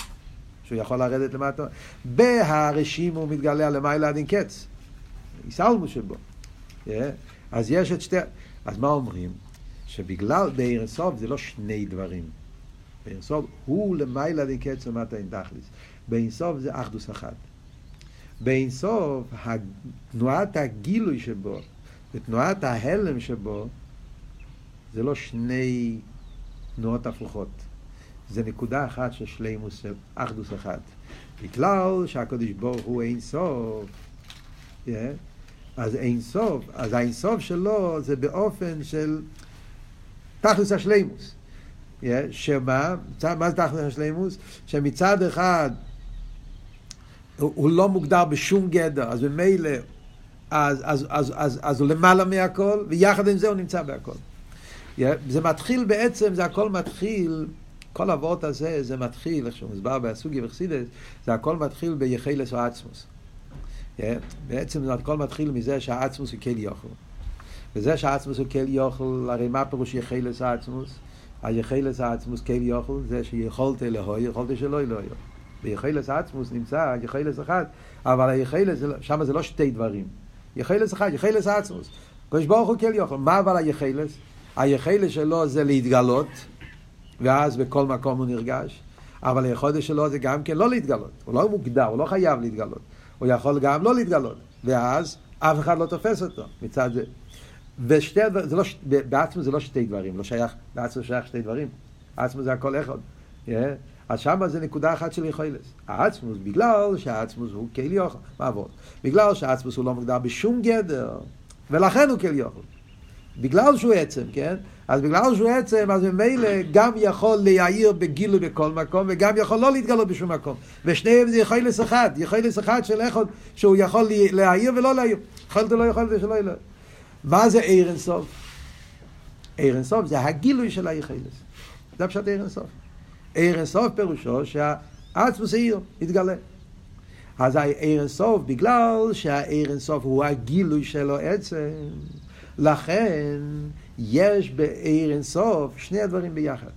שהוא יכול לרדת למטו. בהרשימו מתגלה למעלה הדין קץ. איסלמו שבו. אז יש את שתי... אז מה אומרים? שבגלל בעיר סוף זה לא שני דברים. בעיר סוף הוא למעלה דין קץ למטה אין תכליס. בעיר סוף זה אחדוס אחת. בעיר סוף תנועת הגילוי שבו ותנועת ההלם שבו זה לא שני תנועות הפוכות. זה נקודה אחת של שלימוס של אחדוס אחת. בגלל שהקדוש ברוך הוא אין סוף, yeah, אז אין סוף, אז האין סוף שלו זה באופן של תכלס השלימוס. Yeah, שמה, מה זה תכלס השלימוס? שמצד אחד הוא, הוא לא מוגדר בשום גדר, אז ממילא, אז, אז, אז, אז, אז הוא למעלה מהכל, ויחד עם זה הוא נמצא בהכל. זה מתחיל בעצם, זה הכל מתחיל כל הוורט הזה, זה מתחיל, איך שהוא מוסבר בסוגי וחסידס, זה הכל מתחיל ביחילס או עצמוס. בעצם זה הכל מתחיל מזה שהעצמוס הוא כל יוכל. וזה שהעצמוס הוא כל יוכל, הרי מה פירוש יחילס העצמוס? היחילס העצמוס כל יוכל זה שיכולת אלוהי, יכולת שלא אלוהי. ביחילס העצמוס נמצא יחילס אחד, אבל היחילס, שם זה לא שתי דברים. יחילס אחד, יחילס העצמוס. קדוש ברוך הוא כל יוכל. מה אבל היחילס? היחילס שלו זה להתגלות. ואז בכל מקום הוא נרגש. אבל היכולת שלו זה גם כן לא להתגלות. הוא לא מוגדר, הוא לא חייב להתגלות. הוא יכול גם לא להתגלות. ואז אף אחד לא תופס אותו מצד זה. ושתי הדברים, לא, בעצמו זה לא שתי דברים, לא שייך, בעצמו שייך שתי דברים. עצמו זה הכל אחד. Yeah. אז שמה זה נקודה אחת של יכולת. העצמוס, בגלל שהעצמוס הוא כל יוכל, מה עבוד? בגלל שהעצמוס הוא לא מוגדר בשום גדר, ולכן הוא כל יוכל. בגלל שהוא עצם, כן? אז בגלל שהוא עצם, אז ממילא גם יכול להעיר בגילוי בכל מקום, וגם יכול לא להתגלות בשום מקום. ושניהם זה יכולת אחד, יכולת אחד של אחד שהוא יכול להעיר ולא להעיר. יכולת לא יכולת שלא יהיה. מה זה עיר אינסוף? עיר אינסוף זה הגילוי של היכולת. זה פשוט עיר אינסוף. עיר אינסוף פירושו שהעצמוס העיר, התגלה. אז העיר אינסוף, בגלל שהעיר אינסוף הוא הגילוי שלו עצם, לכן יש בעיר אינסוף שני הדברים ביחד.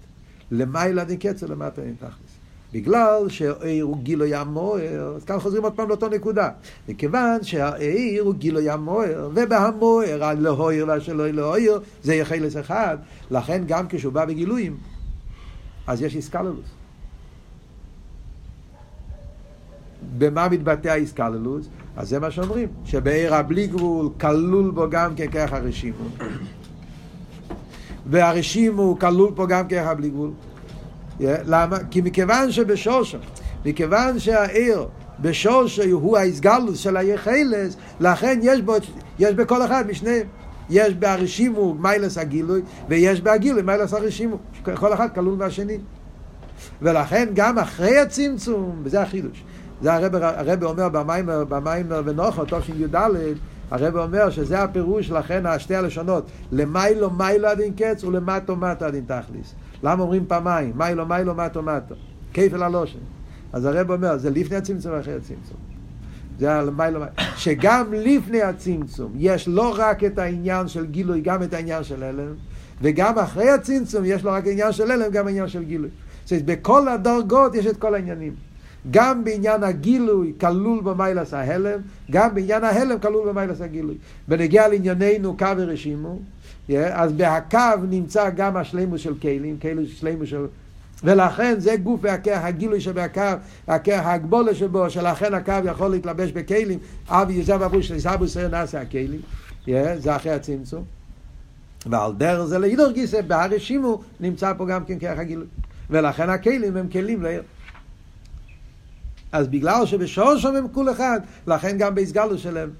למעלה דין קצר, למטה אין תכלס. בגלל שהעיר הוא גילוי המוער, אז כאן חוזרים עוד פעם לאותו נקודה. מכיוון שהעיר הוא גילוי המוער, ובהמוער, הלהויר והשלא להויר, זה יחלס אחד. לכן גם כשהוא בא בגילויים, אז יש איסקללוס. במה מתבטא האיסקללוס? אז זה מה שאומרים, שבעיר הבלי גבול כלול בו גם כרך הרשימו. והרשימו כלול פה גם כרך הבלי גבול. למה? כי מכיוון שבשושו, מכיוון שהעיר בשושו הוא ההסגלוס של היחלס, לכן יש בו, יש בכל אחד משניהם. יש בהרשימו מיילס הגילוי, ויש בהגילוי מיילס הרשימו. כל אחד כלול מהשני. ולכן גם אחרי הצמצום, וזה החידוש. זה הרב, הרב אומר במיימר, במיימר ונוחו, טוב שי"ד, הרב אומר שזה הפירוש, לכן השתי הלשונות, למיילו מיילו עד אין קץ ולמטו מטו עד אין תכליס. למה אומרים פעמיים? מיילו מיילו מטו מטו. כיפל הלושן. אז הרב אומר, זה לפני הצמצום ואחרי הצמצום. זה המיילו מיילו. שגם לפני הצמצום יש לא רק את העניין של גילוי, גם את העניין של הלם, וגם אחרי הצמצום יש לא רק העניין של הלם, גם העניין של גילוי. זאת אומרת, בכל הדרגות יש את כל העניינים. גם בעניין הגילוי כלול במיילס ההלם, גם בעניין ההלם כלול במיילס הגילוי. בנגיע לענייננו קו ורשימו, אז בהקו נמצא גם השלימוס של כלים, כאילו שלימוס של... ולכן זה גוף והכח, הגילוי שבהקו, הכח הגבולה שבו, שלכן הקו יכול להתלבש בכלים, אבי יוזב אבו של סבו סר נעשה הכלים, זה אחרי הצמצום. ועל דרך זה להידור גיסא, בהרשימו נמצא פה גם כן כח הגילוי. ולכן הכלים הם כלים לעיר. אז בגלל שבשורשם הם כול אחד, לכן גם בהסגלו שלהם.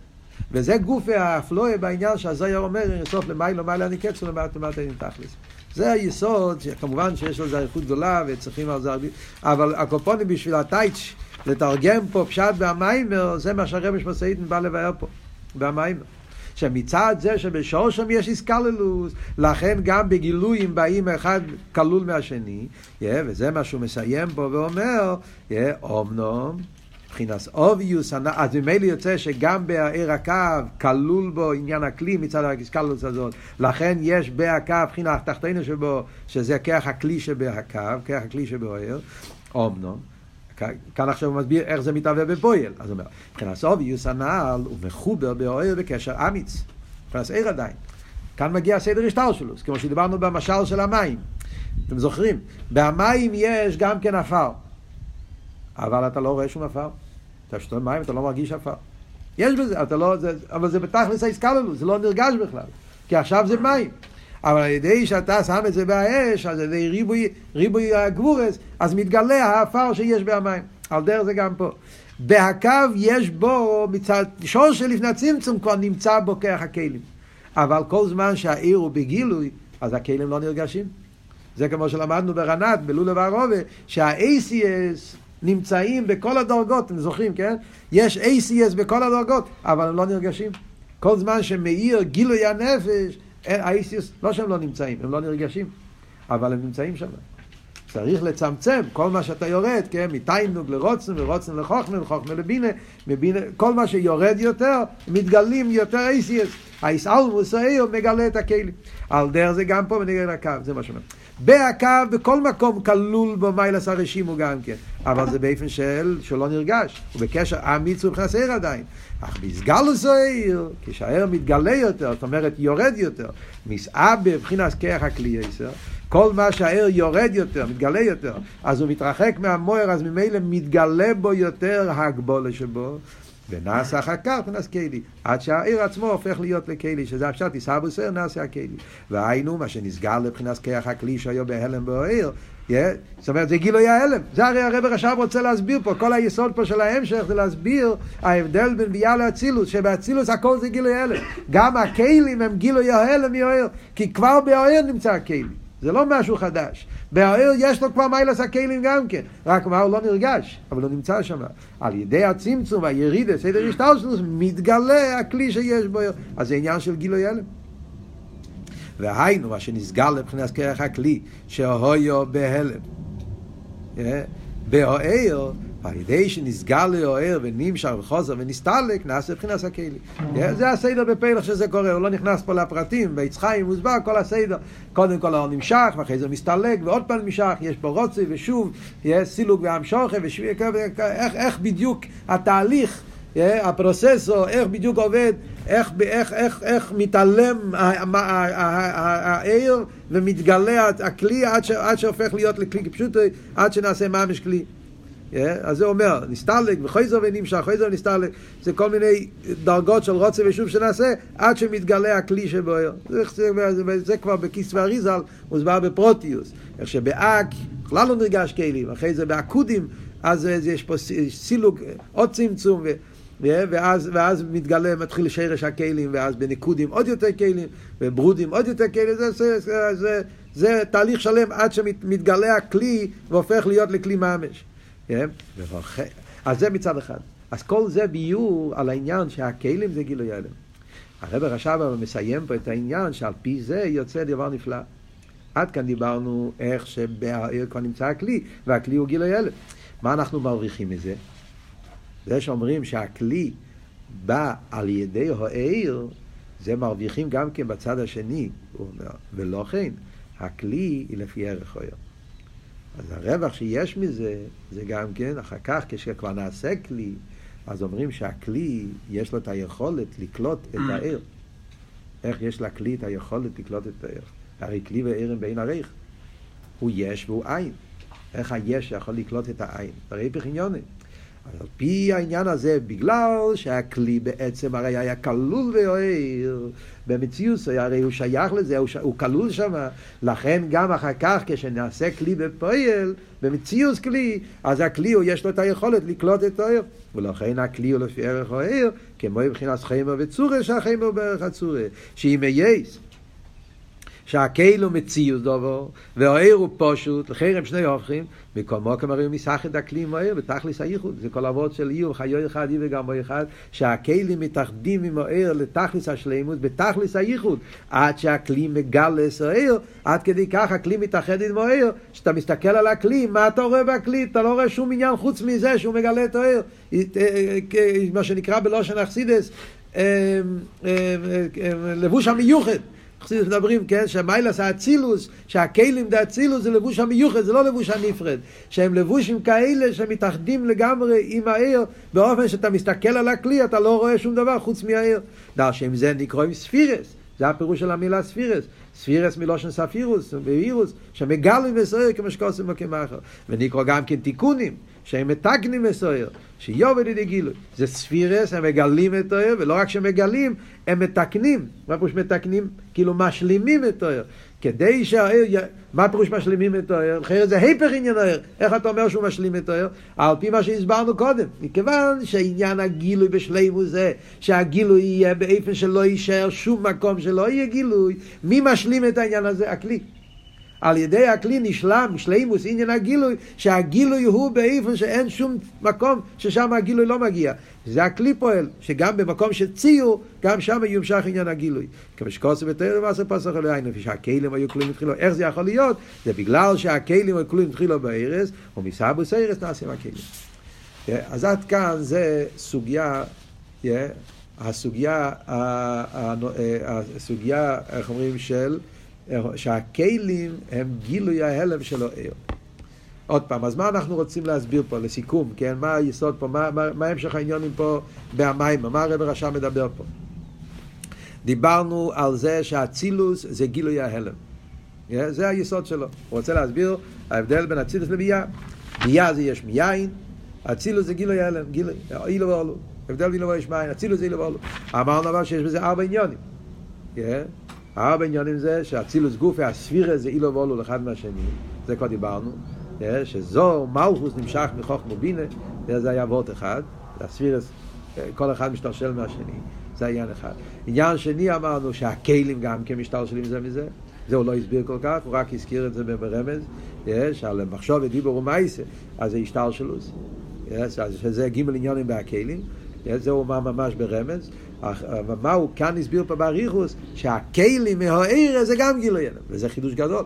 וזה גופי האפלואה בעניין שהזויר אומר, סוף למיילו מיילו אני קץ ולמטה מטה אין תכלס. זה היסוד, כמובן שיש לזה איכות גדולה וצריכים על זה הרבה, אבל הקופונים בשביל הטייץ' לתרגם פה פשט והמיימר, זה מה שהרמש מסעידן בא לבאר פה, והמיימר. שמצד זה שבשור שם יש איסקללוס, לכן גם בגילויים באים אחד כלול מהשני, yeah, וזה מה שהוא מסיים פה ואומר, yeah, אומנום, מבחינת אוביוס, אז ממילא יוצא שגם בעיר הקו כלול בו עניין הכלי מצד האיסקללוס הזאת, לכן יש בהקו, מבחינה התחתינו שבו, שזה כרך הכלי שבהקו, כרך הכלי שבעיר, אומנום. כאן עכשיו הוא מסביר איך זה מתהווה בפועל. אז הוא אומר, מבחינת סוביוס הנעל הוא מחובר באוהל בקשר אמיץ. מבחינת עיר עדיין. כאן מגיע הסדר השטר שלו, כמו שדיברנו במשל של המים. אתם זוכרים? במים יש גם כן עפר. אבל אתה לא רואה שום עפר. אתה שותה מים, אתה לא מרגיש עפר. יש בזה, אתה לא, זה, אבל זה בתכלס האיסקללוס, זה לא נרגש בכלל. כי עכשיו זה מים. אבל על ידי שאתה שם את זה באש, אז על ידי ריבוי, ריבוי הגבורס, אז מתגלה האפר שיש במים. על דרך זה גם פה. בהקו יש בו, מצד שור שלפני הצמצום כבר נמצא בו כרך הכלים. אבל כל זמן שהעיר הוא בגילוי, אז הכלים לא נרגשים. זה כמו שלמדנו ברנת, בלולה והרובה, שה-ACS נמצאים בכל הדרגות, אתם זוכרים, כן? יש ACS בכל הדרגות, אבל הם לא נרגשים. כל זמן שמאיר גילוי הנפש, האיסיוס, לא שהם לא נמצאים, הם לא נרגשים, אבל הם נמצאים שם. צריך לצמצם כל מה שאתה יורד, כן, מתיינוג לרוצן ורוצן לחוכמה וחוכמה לבינה, מבינה, כל מה שיורד יותר, מתגלים יותר אייסיאס. האיסאלמוס האיר מגלה את הכלים. על דרך זה גם פה ונגד הקו, זה מה שאומר. בהקו, בכל מקום כלול בו מיילס הרשימו גם כן, אבל זה באופן של, שלא נרגש, הוא בקשר אמיץ ובכנס עיר עדיין. אך בסגלוס העיר, כשהעיר מתגלה יותר, זאת אומרת יורד יותר, מסעה בבחינת כרך הכלי יסר, כל מה שהעיר יורד יותר, מתגלה יותר, אז הוא מתרחק מהמויר, אז ממילא מתגלה בו יותר הגבולה שבו, ונעשה אחר כך ונעשה כלי, עד שהעיר עצמו הופך להיות לכלי, שזה הפשט, יישא בוסר נעשה הכלי. והיינו, מה שנסגר לבחינת כיח הכלי שהיו בהלם בעיר, זאת אומרת, זה גילוי ההלם. זה הרי הרב עכשיו רוצה להסביר פה, כל היסוד פה של ההמשך זה להסביר ההבדל בין ביאה לאצילוס, שבאצילוס הכל זה גילוי ההלם. גם הכלים הם גילוי ההלם מהעיר, כי כבר בעיר נמצא הכלים. זה לא משהו חדש. בעיר יש לו כבר מיילס הכלים גם כן, רק מה הוא לא נרגש, אבל הוא נמצא שם. על ידי הצמצום והירידה, סדר השטלשלוס, מתגלה הכלי שיש בו, אז זה עניין של גילוי הלם. והיינו, מה שנסגר לבחינת כרך הכלי, שהויו בהלם. באוהר על ידי שנסגר לאוהר ונמשך וחוזר ונסתלק, נעשה מבחינת הכלי. זה הסדר בפלח שזה קורה, הוא לא נכנס פה לפרטים, בעץ חיים מוסבר כל הסדר. קודם כל הוא נמשך, ואחרי זה מסתלק, ועוד פעם נמשך, יש פה רוצי ושוב, יש סילוק והמשוכר, איך, איך בדיוק התהליך, הפרוססור, איך בדיוק עובד, איך, איך, איך, איך מתעלם העיר ומתגלה הכלי עד, ש, עד שהופך להיות לכלי פשוט, עד שנעשה ממש כלי. אז זה אומר, נסתלק וחויזר ונמשך, חויזר ונסתלק, זה כל מיני דרגות של רוצה ושוב שנעשה, עד שמתגלה הכלי שבו. זה, זה, זה כבר בכיס ואריזל מוסבר בפרוטיוס. איך שבאק, בכלל לא נרגש כלים, אחרי זה באקודים, אז יש פה סילוק, עוד צמצום. ו... ואז, ואז מתגלה, מתחיל שרש הכלים, ואז בניקודים עוד יותר כלים, וברודים עוד יותר כלים, זה, זה, זה, זה, זה תהליך שלם עד שמתגלה הכלי והופך להיות לכלי ממש. אז זה מצד אחד. אז כל זה ביור על העניין שהכלים זה גילוי הלם. הרב רש"ב מסיים פה את העניין שעל פי זה יוצא דבר נפלא. עד כאן דיברנו איך שבעיר כבר נמצא הכלי, והכלי הוא גילוי הלם. מה אנחנו מרוויחים מזה? זה שאומרים שהכלי בא על ידי העיר, זה מרוויחים גם כן בצד השני, הוא אומר, ולא כן, הכלי היא לפי ערך העיר. אז הרווח שיש מזה, זה גם כן, אחר כך כשכבר נעשה כלי, אז אומרים שהכלי, יש לו את היכולת לקלוט את העיר. איך יש לכלי את היכולת לקלוט את העיר? הרי כלי ועיר הם בין עריך. הוא יש והוא עין. איך היש יכול לקלוט את העין? הרי פחיוני. על פי העניין הזה, בגלל שהכלי בעצם הרי היה כלול ואוהר במציאות, הרי הוא שייך לזה, הוא, ש... הוא כלול שם, לכן גם אחר כך כשנעשה כלי בפועל, במציאות כלי, אז הכלי הוא יש לו את היכולת לקלוט את האוהר, ולכן הכלי הוא לפי ערך האוהר, כמו מבחינת חיימר וצורה, שהחיימר בערך הצורה, שאם שהקהילו מציאוס דובו, והאיר הוא פשוט, לחרם שני הופכים, מכל מוקם הרי הוא מסחת הכלי מהר, בתכלס הייחוד, זה כל אבות של איוב, חיו אחד, איוב וגם אחד, שהכלים מתאחדים עם האיר לתכלס השלימות, בתכלס הייחוד, עד שהכלי מגלס האיר, עד כדי כך הכלי מתאחד עם האיר, שאתה מסתכל על הכלי, מה אתה רואה בכלי? אתה לא רואה שום עניין חוץ מזה שהוא מגלה את האיר. מה שנקרא בלושן אכסידס, לבוש המיוחד. חסידות מדברים, כן, שמיילס האצילוס, שהכלים דה אצילוס זה לבוש המיוחד, זה לא לבוש הנפרד. שהם לבושים כאלה שמתאחדים לגמרי עם העיר, באופן שאתה מסתכל על הכלי, אתה לא רואה שום דבר חוץ מהעיר. דע שעם זה נקראים ספירס, זה הפירוש של המילה ספירס. ספירס מלושן ספירוס, ואירוס, שמגלים בסויר כמו שקוסם וכמאחר. ונקרא גם כן תיקונים, שהם מתקנים בסויר, שיובל לידי גילוי. זה ספירס, הם מגלים את האויר, ולא רק שמגלים, הם מתקנים. מה פירוש מתקנים? כאילו משלימים את האויר. כדי שהאויר, מה פירוש משלימים את האויר? אחרת זה היפך עניין האויר. איך אתה אומר שהוא משלים את האויר? על פי מה שהסברנו קודם. מכיוון שעניין הגילוי בשלימו זה שהגילוי יהיה באיפן שלא יישאר שום מקום שלא יהיה גילוי. מי משלים את העניין הזה? הכלי. על ידי הכלי נשלם, שלימוס עניין הגילוי, שהגילוי הוא באיפן שאין שום מקום ששם הגילוי לא מגיע. זה הכלי פועל, שגם במקום של ציור, גם שם יומשך עניין הגילוי. כמו שקוסם ותרם ועשה פסח אלוהינו, שהכלים היו כלולים מתחילו. איך זה יכול להיות? זה בגלל שהכלים היו כלולים מתחילו בארץ, ומסבוס ארץ נעשה עם הכלים. אז עד כאן זה סוגיה, הסוגיה, הסוגיה, איך אומרים, של שהכלים הם גילוי ההלם של העיר. עוד פעם, אז מה אנחנו רוצים להסביר פה לסיכום, כן? מה היסוד פה, מה, מה, מה המשך העניונים פה בהמים, מה הרב רשם מדבר פה? דיברנו על זה שהאצילוס זה גילוי ההלם. Yeah, זה היסוד שלו. הוא רוצה להסביר ההבדל בין אצילוס לביאה. ביאה זה יש מיין, אצילוס זה גילוי ההלם, גילוי, אילו ואולו. הבדל בין יש מיין, אצילוס זה אילו ואולו. אמרנו אבל שיש בזה ארבע עניונים. Yeah. ארבע עניונים זה שאצילוס גופי הספירה זה אילו ואולו אחד מהשני. זה כבר דיברנו. שזו מלכוס נמשך מחוכמו בינה, זה היה וורט אחד, הספירס, כל אחד משתלשל מהשני, זה עניין אחד. עניין שני אמרנו שהכלים גם כן משתלשלים זה מזה, זה הוא לא הסביר כל כך, הוא רק הזכיר את זה ברמז, שעל מחשוב ודיבור ומייסה, אז זה השתלשלוס, שזה גימל עניונים בהכלים, זה הוא אמר ממש ברמז, ומה הוא כאן הסביר פה באריכוס, שהכלים מהעיר זה גם גילוי וזה חידוש גדול.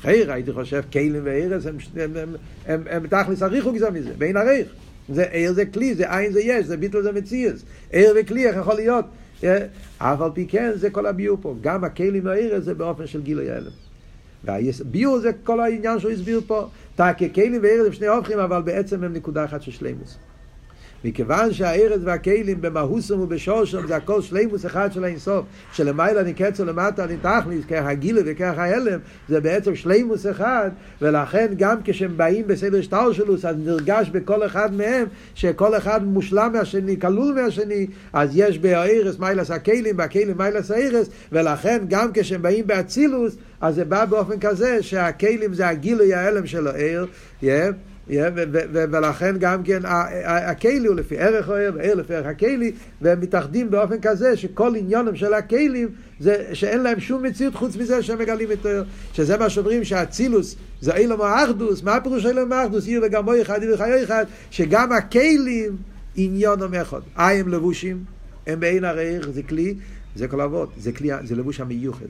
חייר, הייתי חושב, כלים וארץ הם, הם, הם, הם, הם תכלס הריחו גזר מזה, בין הריח. זה עיר זה כלי, זה עין זה יש, זה ביטל זה מציאס. עיר וכלי, איך יכול להיות? אף על פי כן, זה כל הביור פה. גם הכלים והעיר זה באופן של גילוי הלם. והביור זה כל העניין שהוא הסביר פה. תקי כלים ועיר הם שני הופכים, אבל בעצם הם נקודה אחת של שלימוס. מכיוון שהארץ והכלים במהוסם ובשורשם זה הכל שלימוס אחד של האינסוף, שלמעלה נקץ ולמטה נתכניס, ככה הגילה וככה ההלם, זה בעצם שלימוס אחד, ולכן גם כשהם באים בסדר שטרשלוס, אז נרגש בכל אחד מהם, שכל אחד מושלם מהשני, כלול מהשני, אז יש בארץ מיילס הכלים, בכלים מיילס הארץ, ולכן גם כשהם באים באצילוס, אז זה בא באופן כזה שהכלים זה הגילוי ההלם של העיר, yeah, ולכן גם כן הכלי הוא לפי ערך האוהב, העיר לפי ערך הכלי, והם מתאחדים באופן כזה שכל עניונם של הכלים זה שאין להם שום מציאות חוץ מזה שהם מגלים את העיר. שזה מה שאומרים שהאצילוס זה אילום האחדוס, מה הפירוש אילום האחדוס? עיר וגמו אחד, עיר וחיי אחד, שגם הכלים עניונם אחד. אה הם לבושים, הם בעין הרעיר, זה כלי, זה כל אבות, זה כלי, זה לבוש המיוחד.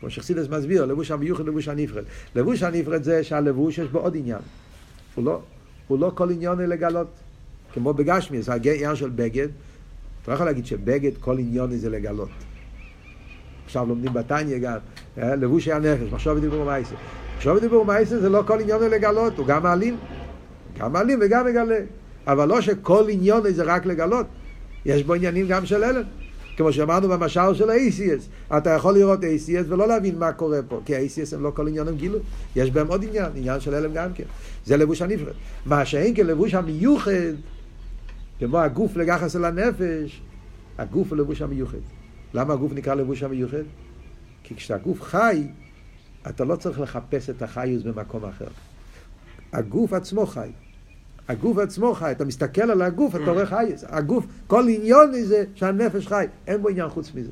כמו שחסידס מסביר, לבוש המיוחד, לבוש הנפרד. לבוש הנפרד זה שהלבוש יש בו עוד עניין. הוא לא, הוא לא כל עניון לגלות. כמו בגשמי, זה העניין של בגד. אתה לא יכול להגיד שבגד כל עניון זה לגלות. עכשיו לומדים בתניא גם, אה, לבוש הנפש, מחשוב ודיבור ומעשה. מחשוב ודיבור ומעשה זה לא כל עניון לגלות, הוא גם מעלים. גם מעלים וגם מגלה. אבל לא שכל עניון זה רק לגלות. יש בו עניינים גם של הלם. כמו שאמרנו במשל של ה-ACS, אתה יכול לראות ACS ולא להבין מה קורה פה, כי ה-ACS הם לא כל עניין הם גילו, יש בהם עוד עניין, עניין של הלם גם כן, זה לבוש הנפרד. מה שאין כלבוש המיוחד, כמו הגוף לגחס אל הנפש, הגוף הוא לבוש המיוחד. למה הגוף נקרא לבוש המיוחד? כי כשהגוף חי, אתה לא צריך לחפש את החיוס במקום אחר. הגוף עצמו חי. הגוף עצמו חי, אתה מסתכל על הגוף, אתה רואה חי, הגוף, כל עניון זה שהנפש חי, אין בו עניין חוץ מזה.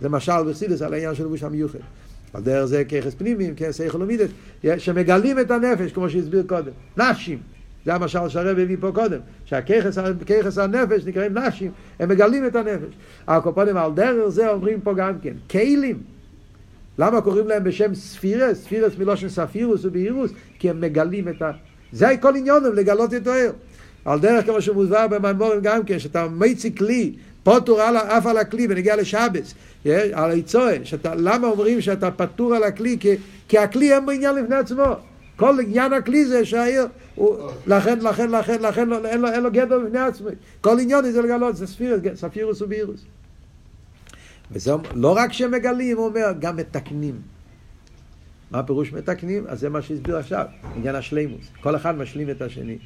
זה משל בחסידס על העניין של לבוש המיוחד. על דרך זה ככס פנימיים, ככס איכו לומידת, שמגלים את הנפש, כמו שהסביר קודם, נפשים. זה המשל שהרב הביא פה קודם, שהככס הנפש נקראים נפשים, הם מגלים את הנפש. הקופונים על דרך זה אומרים פה גם כן, כלים. למה קוראים להם בשם ספירס? ספירס מלושן ספירוס ובהירוס, כי הם מגלים את ה... זה כל עניונם, לגלות את האר. על דרך כמו שמוסבר במימורים גם כן, שאתה מייצי כלי, פוטור על, אף על הכלי ונגיע לשבס, על היצואה, למה אומרים שאתה פטור על הכלי? כי, כי הכלי אין בו עניין לפני עצמו. כל עניין הכלי זה שהעיר, לכן, לכן, לכן, לכן, לא, אין לו, אין לו גדר בפני עצמו. כל עניין זה לגלות, זה ספירוס, ספירוס ובירוס. וזה לא רק שמגלים, הוא אומר, גם מתקנים. מה הפירוש מתקנים? אז זה מה שהסביר עכשיו, עניין השלימוס. כל אחד משלים את השני.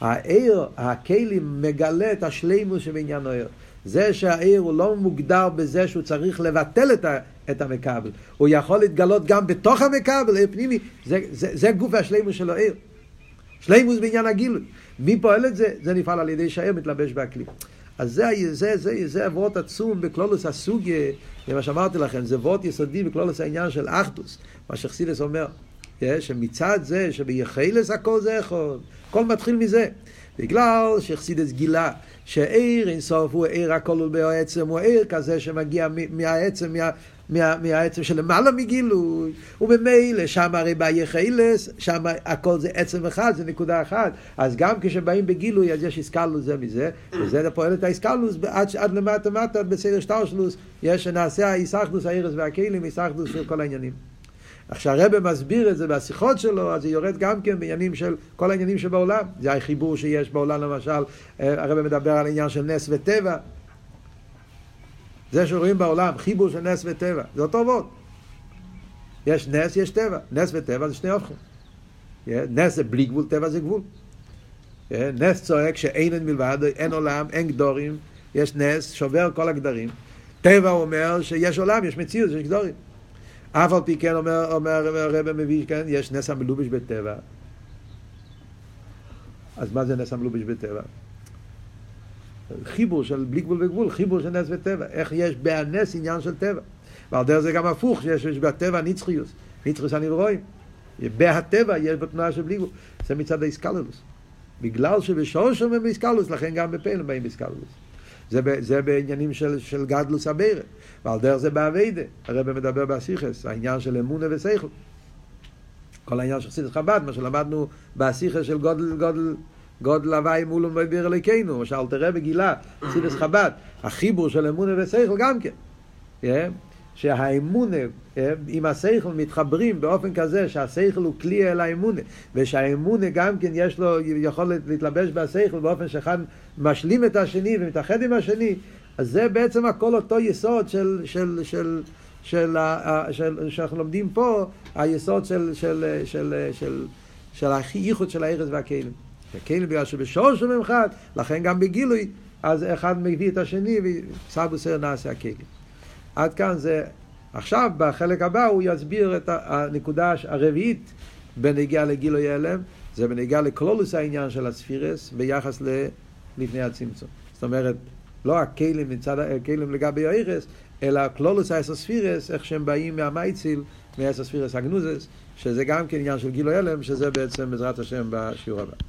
העיר, הכלים מגלה את השלימוס שבעניין העיר. זה שהעיר הוא לא מוגדר בזה שהוא צריך לבטל את, את המכבל. הוא יכול להתגלות גם בתוך המכבל, עיר פנימי. זה, זה, זה גוף השלימוס של העיר. שלימוס בעניין הגילוי. מי פועל את זה? זה נפעל על ידי שהעיר מתלבש באקלים. אז זה, זה, זה, זה אבות עצום בכלולוס הסוגיה, זה מה שאמרתי לכם, זה אבות יסודי בכלולוס העניין של אחדוס, מה שחסידס אומר, שמצד זה שביחלס הכל זה יכול, הכל מתחיל מזה, בגלל שחסידס גילה שעיר אינסוף הוא עיר הכל בעצם, הוא עיר כזה שמגיע מהעצם, מה, מה, מהעצם שלמעלה מגילוי, וממילא שם הרי ביחלס, שם הכל זה עצם אחד, זה נקודה אחת, אז גם כשבאים בגילוי אז יש איסקלוס זה מזה, וזה פועל את האיסקלוס עד, עד למטה מטה בסדר שטרשלוס, יש שנעשה האיסחדוס האירס והכלים, איסחדוס של כל העניינים. עכשיו הרב מסביר את זה בשיחות שלו, אז זה יורד גם כן בעניינים של כל העניינים שבעולם. זה החיבור שיש בעולם למשל, הרב מדבר על עניין של נס וטבע. זה שרואים בעולם, חיבור של נס וטבע, זה אותו וורד. יש נס, יש טבע. נס וטבע זה שני הופכים. נס זה בלי גבול, טבע זה גבול. נס צועק שאין אין מלבד, אין עולם, אין גדורים, יש נס, שובר כל הגדרים. טבע אומר שיש עולם, יש מציאות, יש גדורים. אף על פי כן אומר, אומר הרב מביא, כן, יש נס המלובש בטבע. אז מה זה נס המלובש בטבע? חיבור של בלי גבול וגבול, חיבור של נס וטבע. איך יש בהנס עניין של טבע. ועל דרך זה גם הפוך, שיש בטבע נצחיוס, נצחיוס הנברואים. בהטבע יש בתנועה של בלי גבול. זה מצד האיסקללוס. בגלל שבשורשם הם באיסקללוס, לכן גם בפעילים באים באיסקללוס. זה, זה בעניינים של, של גדלוס הבירה. ועל דרך זה באביידה. הרב מדבר באסיכס, העניין של אמונה ושכל. כל העניין של חסידס חב"ד, מה שלמדנו באסיכס של גודל, גודל, גודל הוואי מול ומביר אלוקינו, מה תראה בגילה, חסידס חב"ד, החיבור של אמונה ושכל גם כן. Yeah. שהאמונה אה, עם השכל מתחברים באופן כזה שהשכל הוא כלי אל האמונה ושהאמונה גם כן יש לו יכולת להתלבש בשכל באופן שאחד משלים את השני ומתאחד עם השני אז זה בעצם הכל אותו יסוד של, של, של, של, של, של, שאנחנו לומדים פה, היסוד של, של, של, של, של הייחוד של הארץ והכלים. הכלים בגלל שבשורש הוא ממחד, לכן גם בגילוי, אז אחד מביא את השני וסבו סר נעשה הכלים. עד כאן זה, עכשיו בחלק הבא הוא יסביר את הנקודה הרביעית בנגיעה לגילוי הלם, זה בנגיעה לקלולוס העניין של הספירס ביחס לפני הצמצום. זאת אומרת, לא הכלים מצד הכלים לגבי האירס, אלא כלולוס האסוספירס, איך שהם באים מהמייציל, מהאסוספירס הגנוזס, שזה גם כן עניין של גילו הלם, שזה בעצם בעזרת השם בשיעור הבא.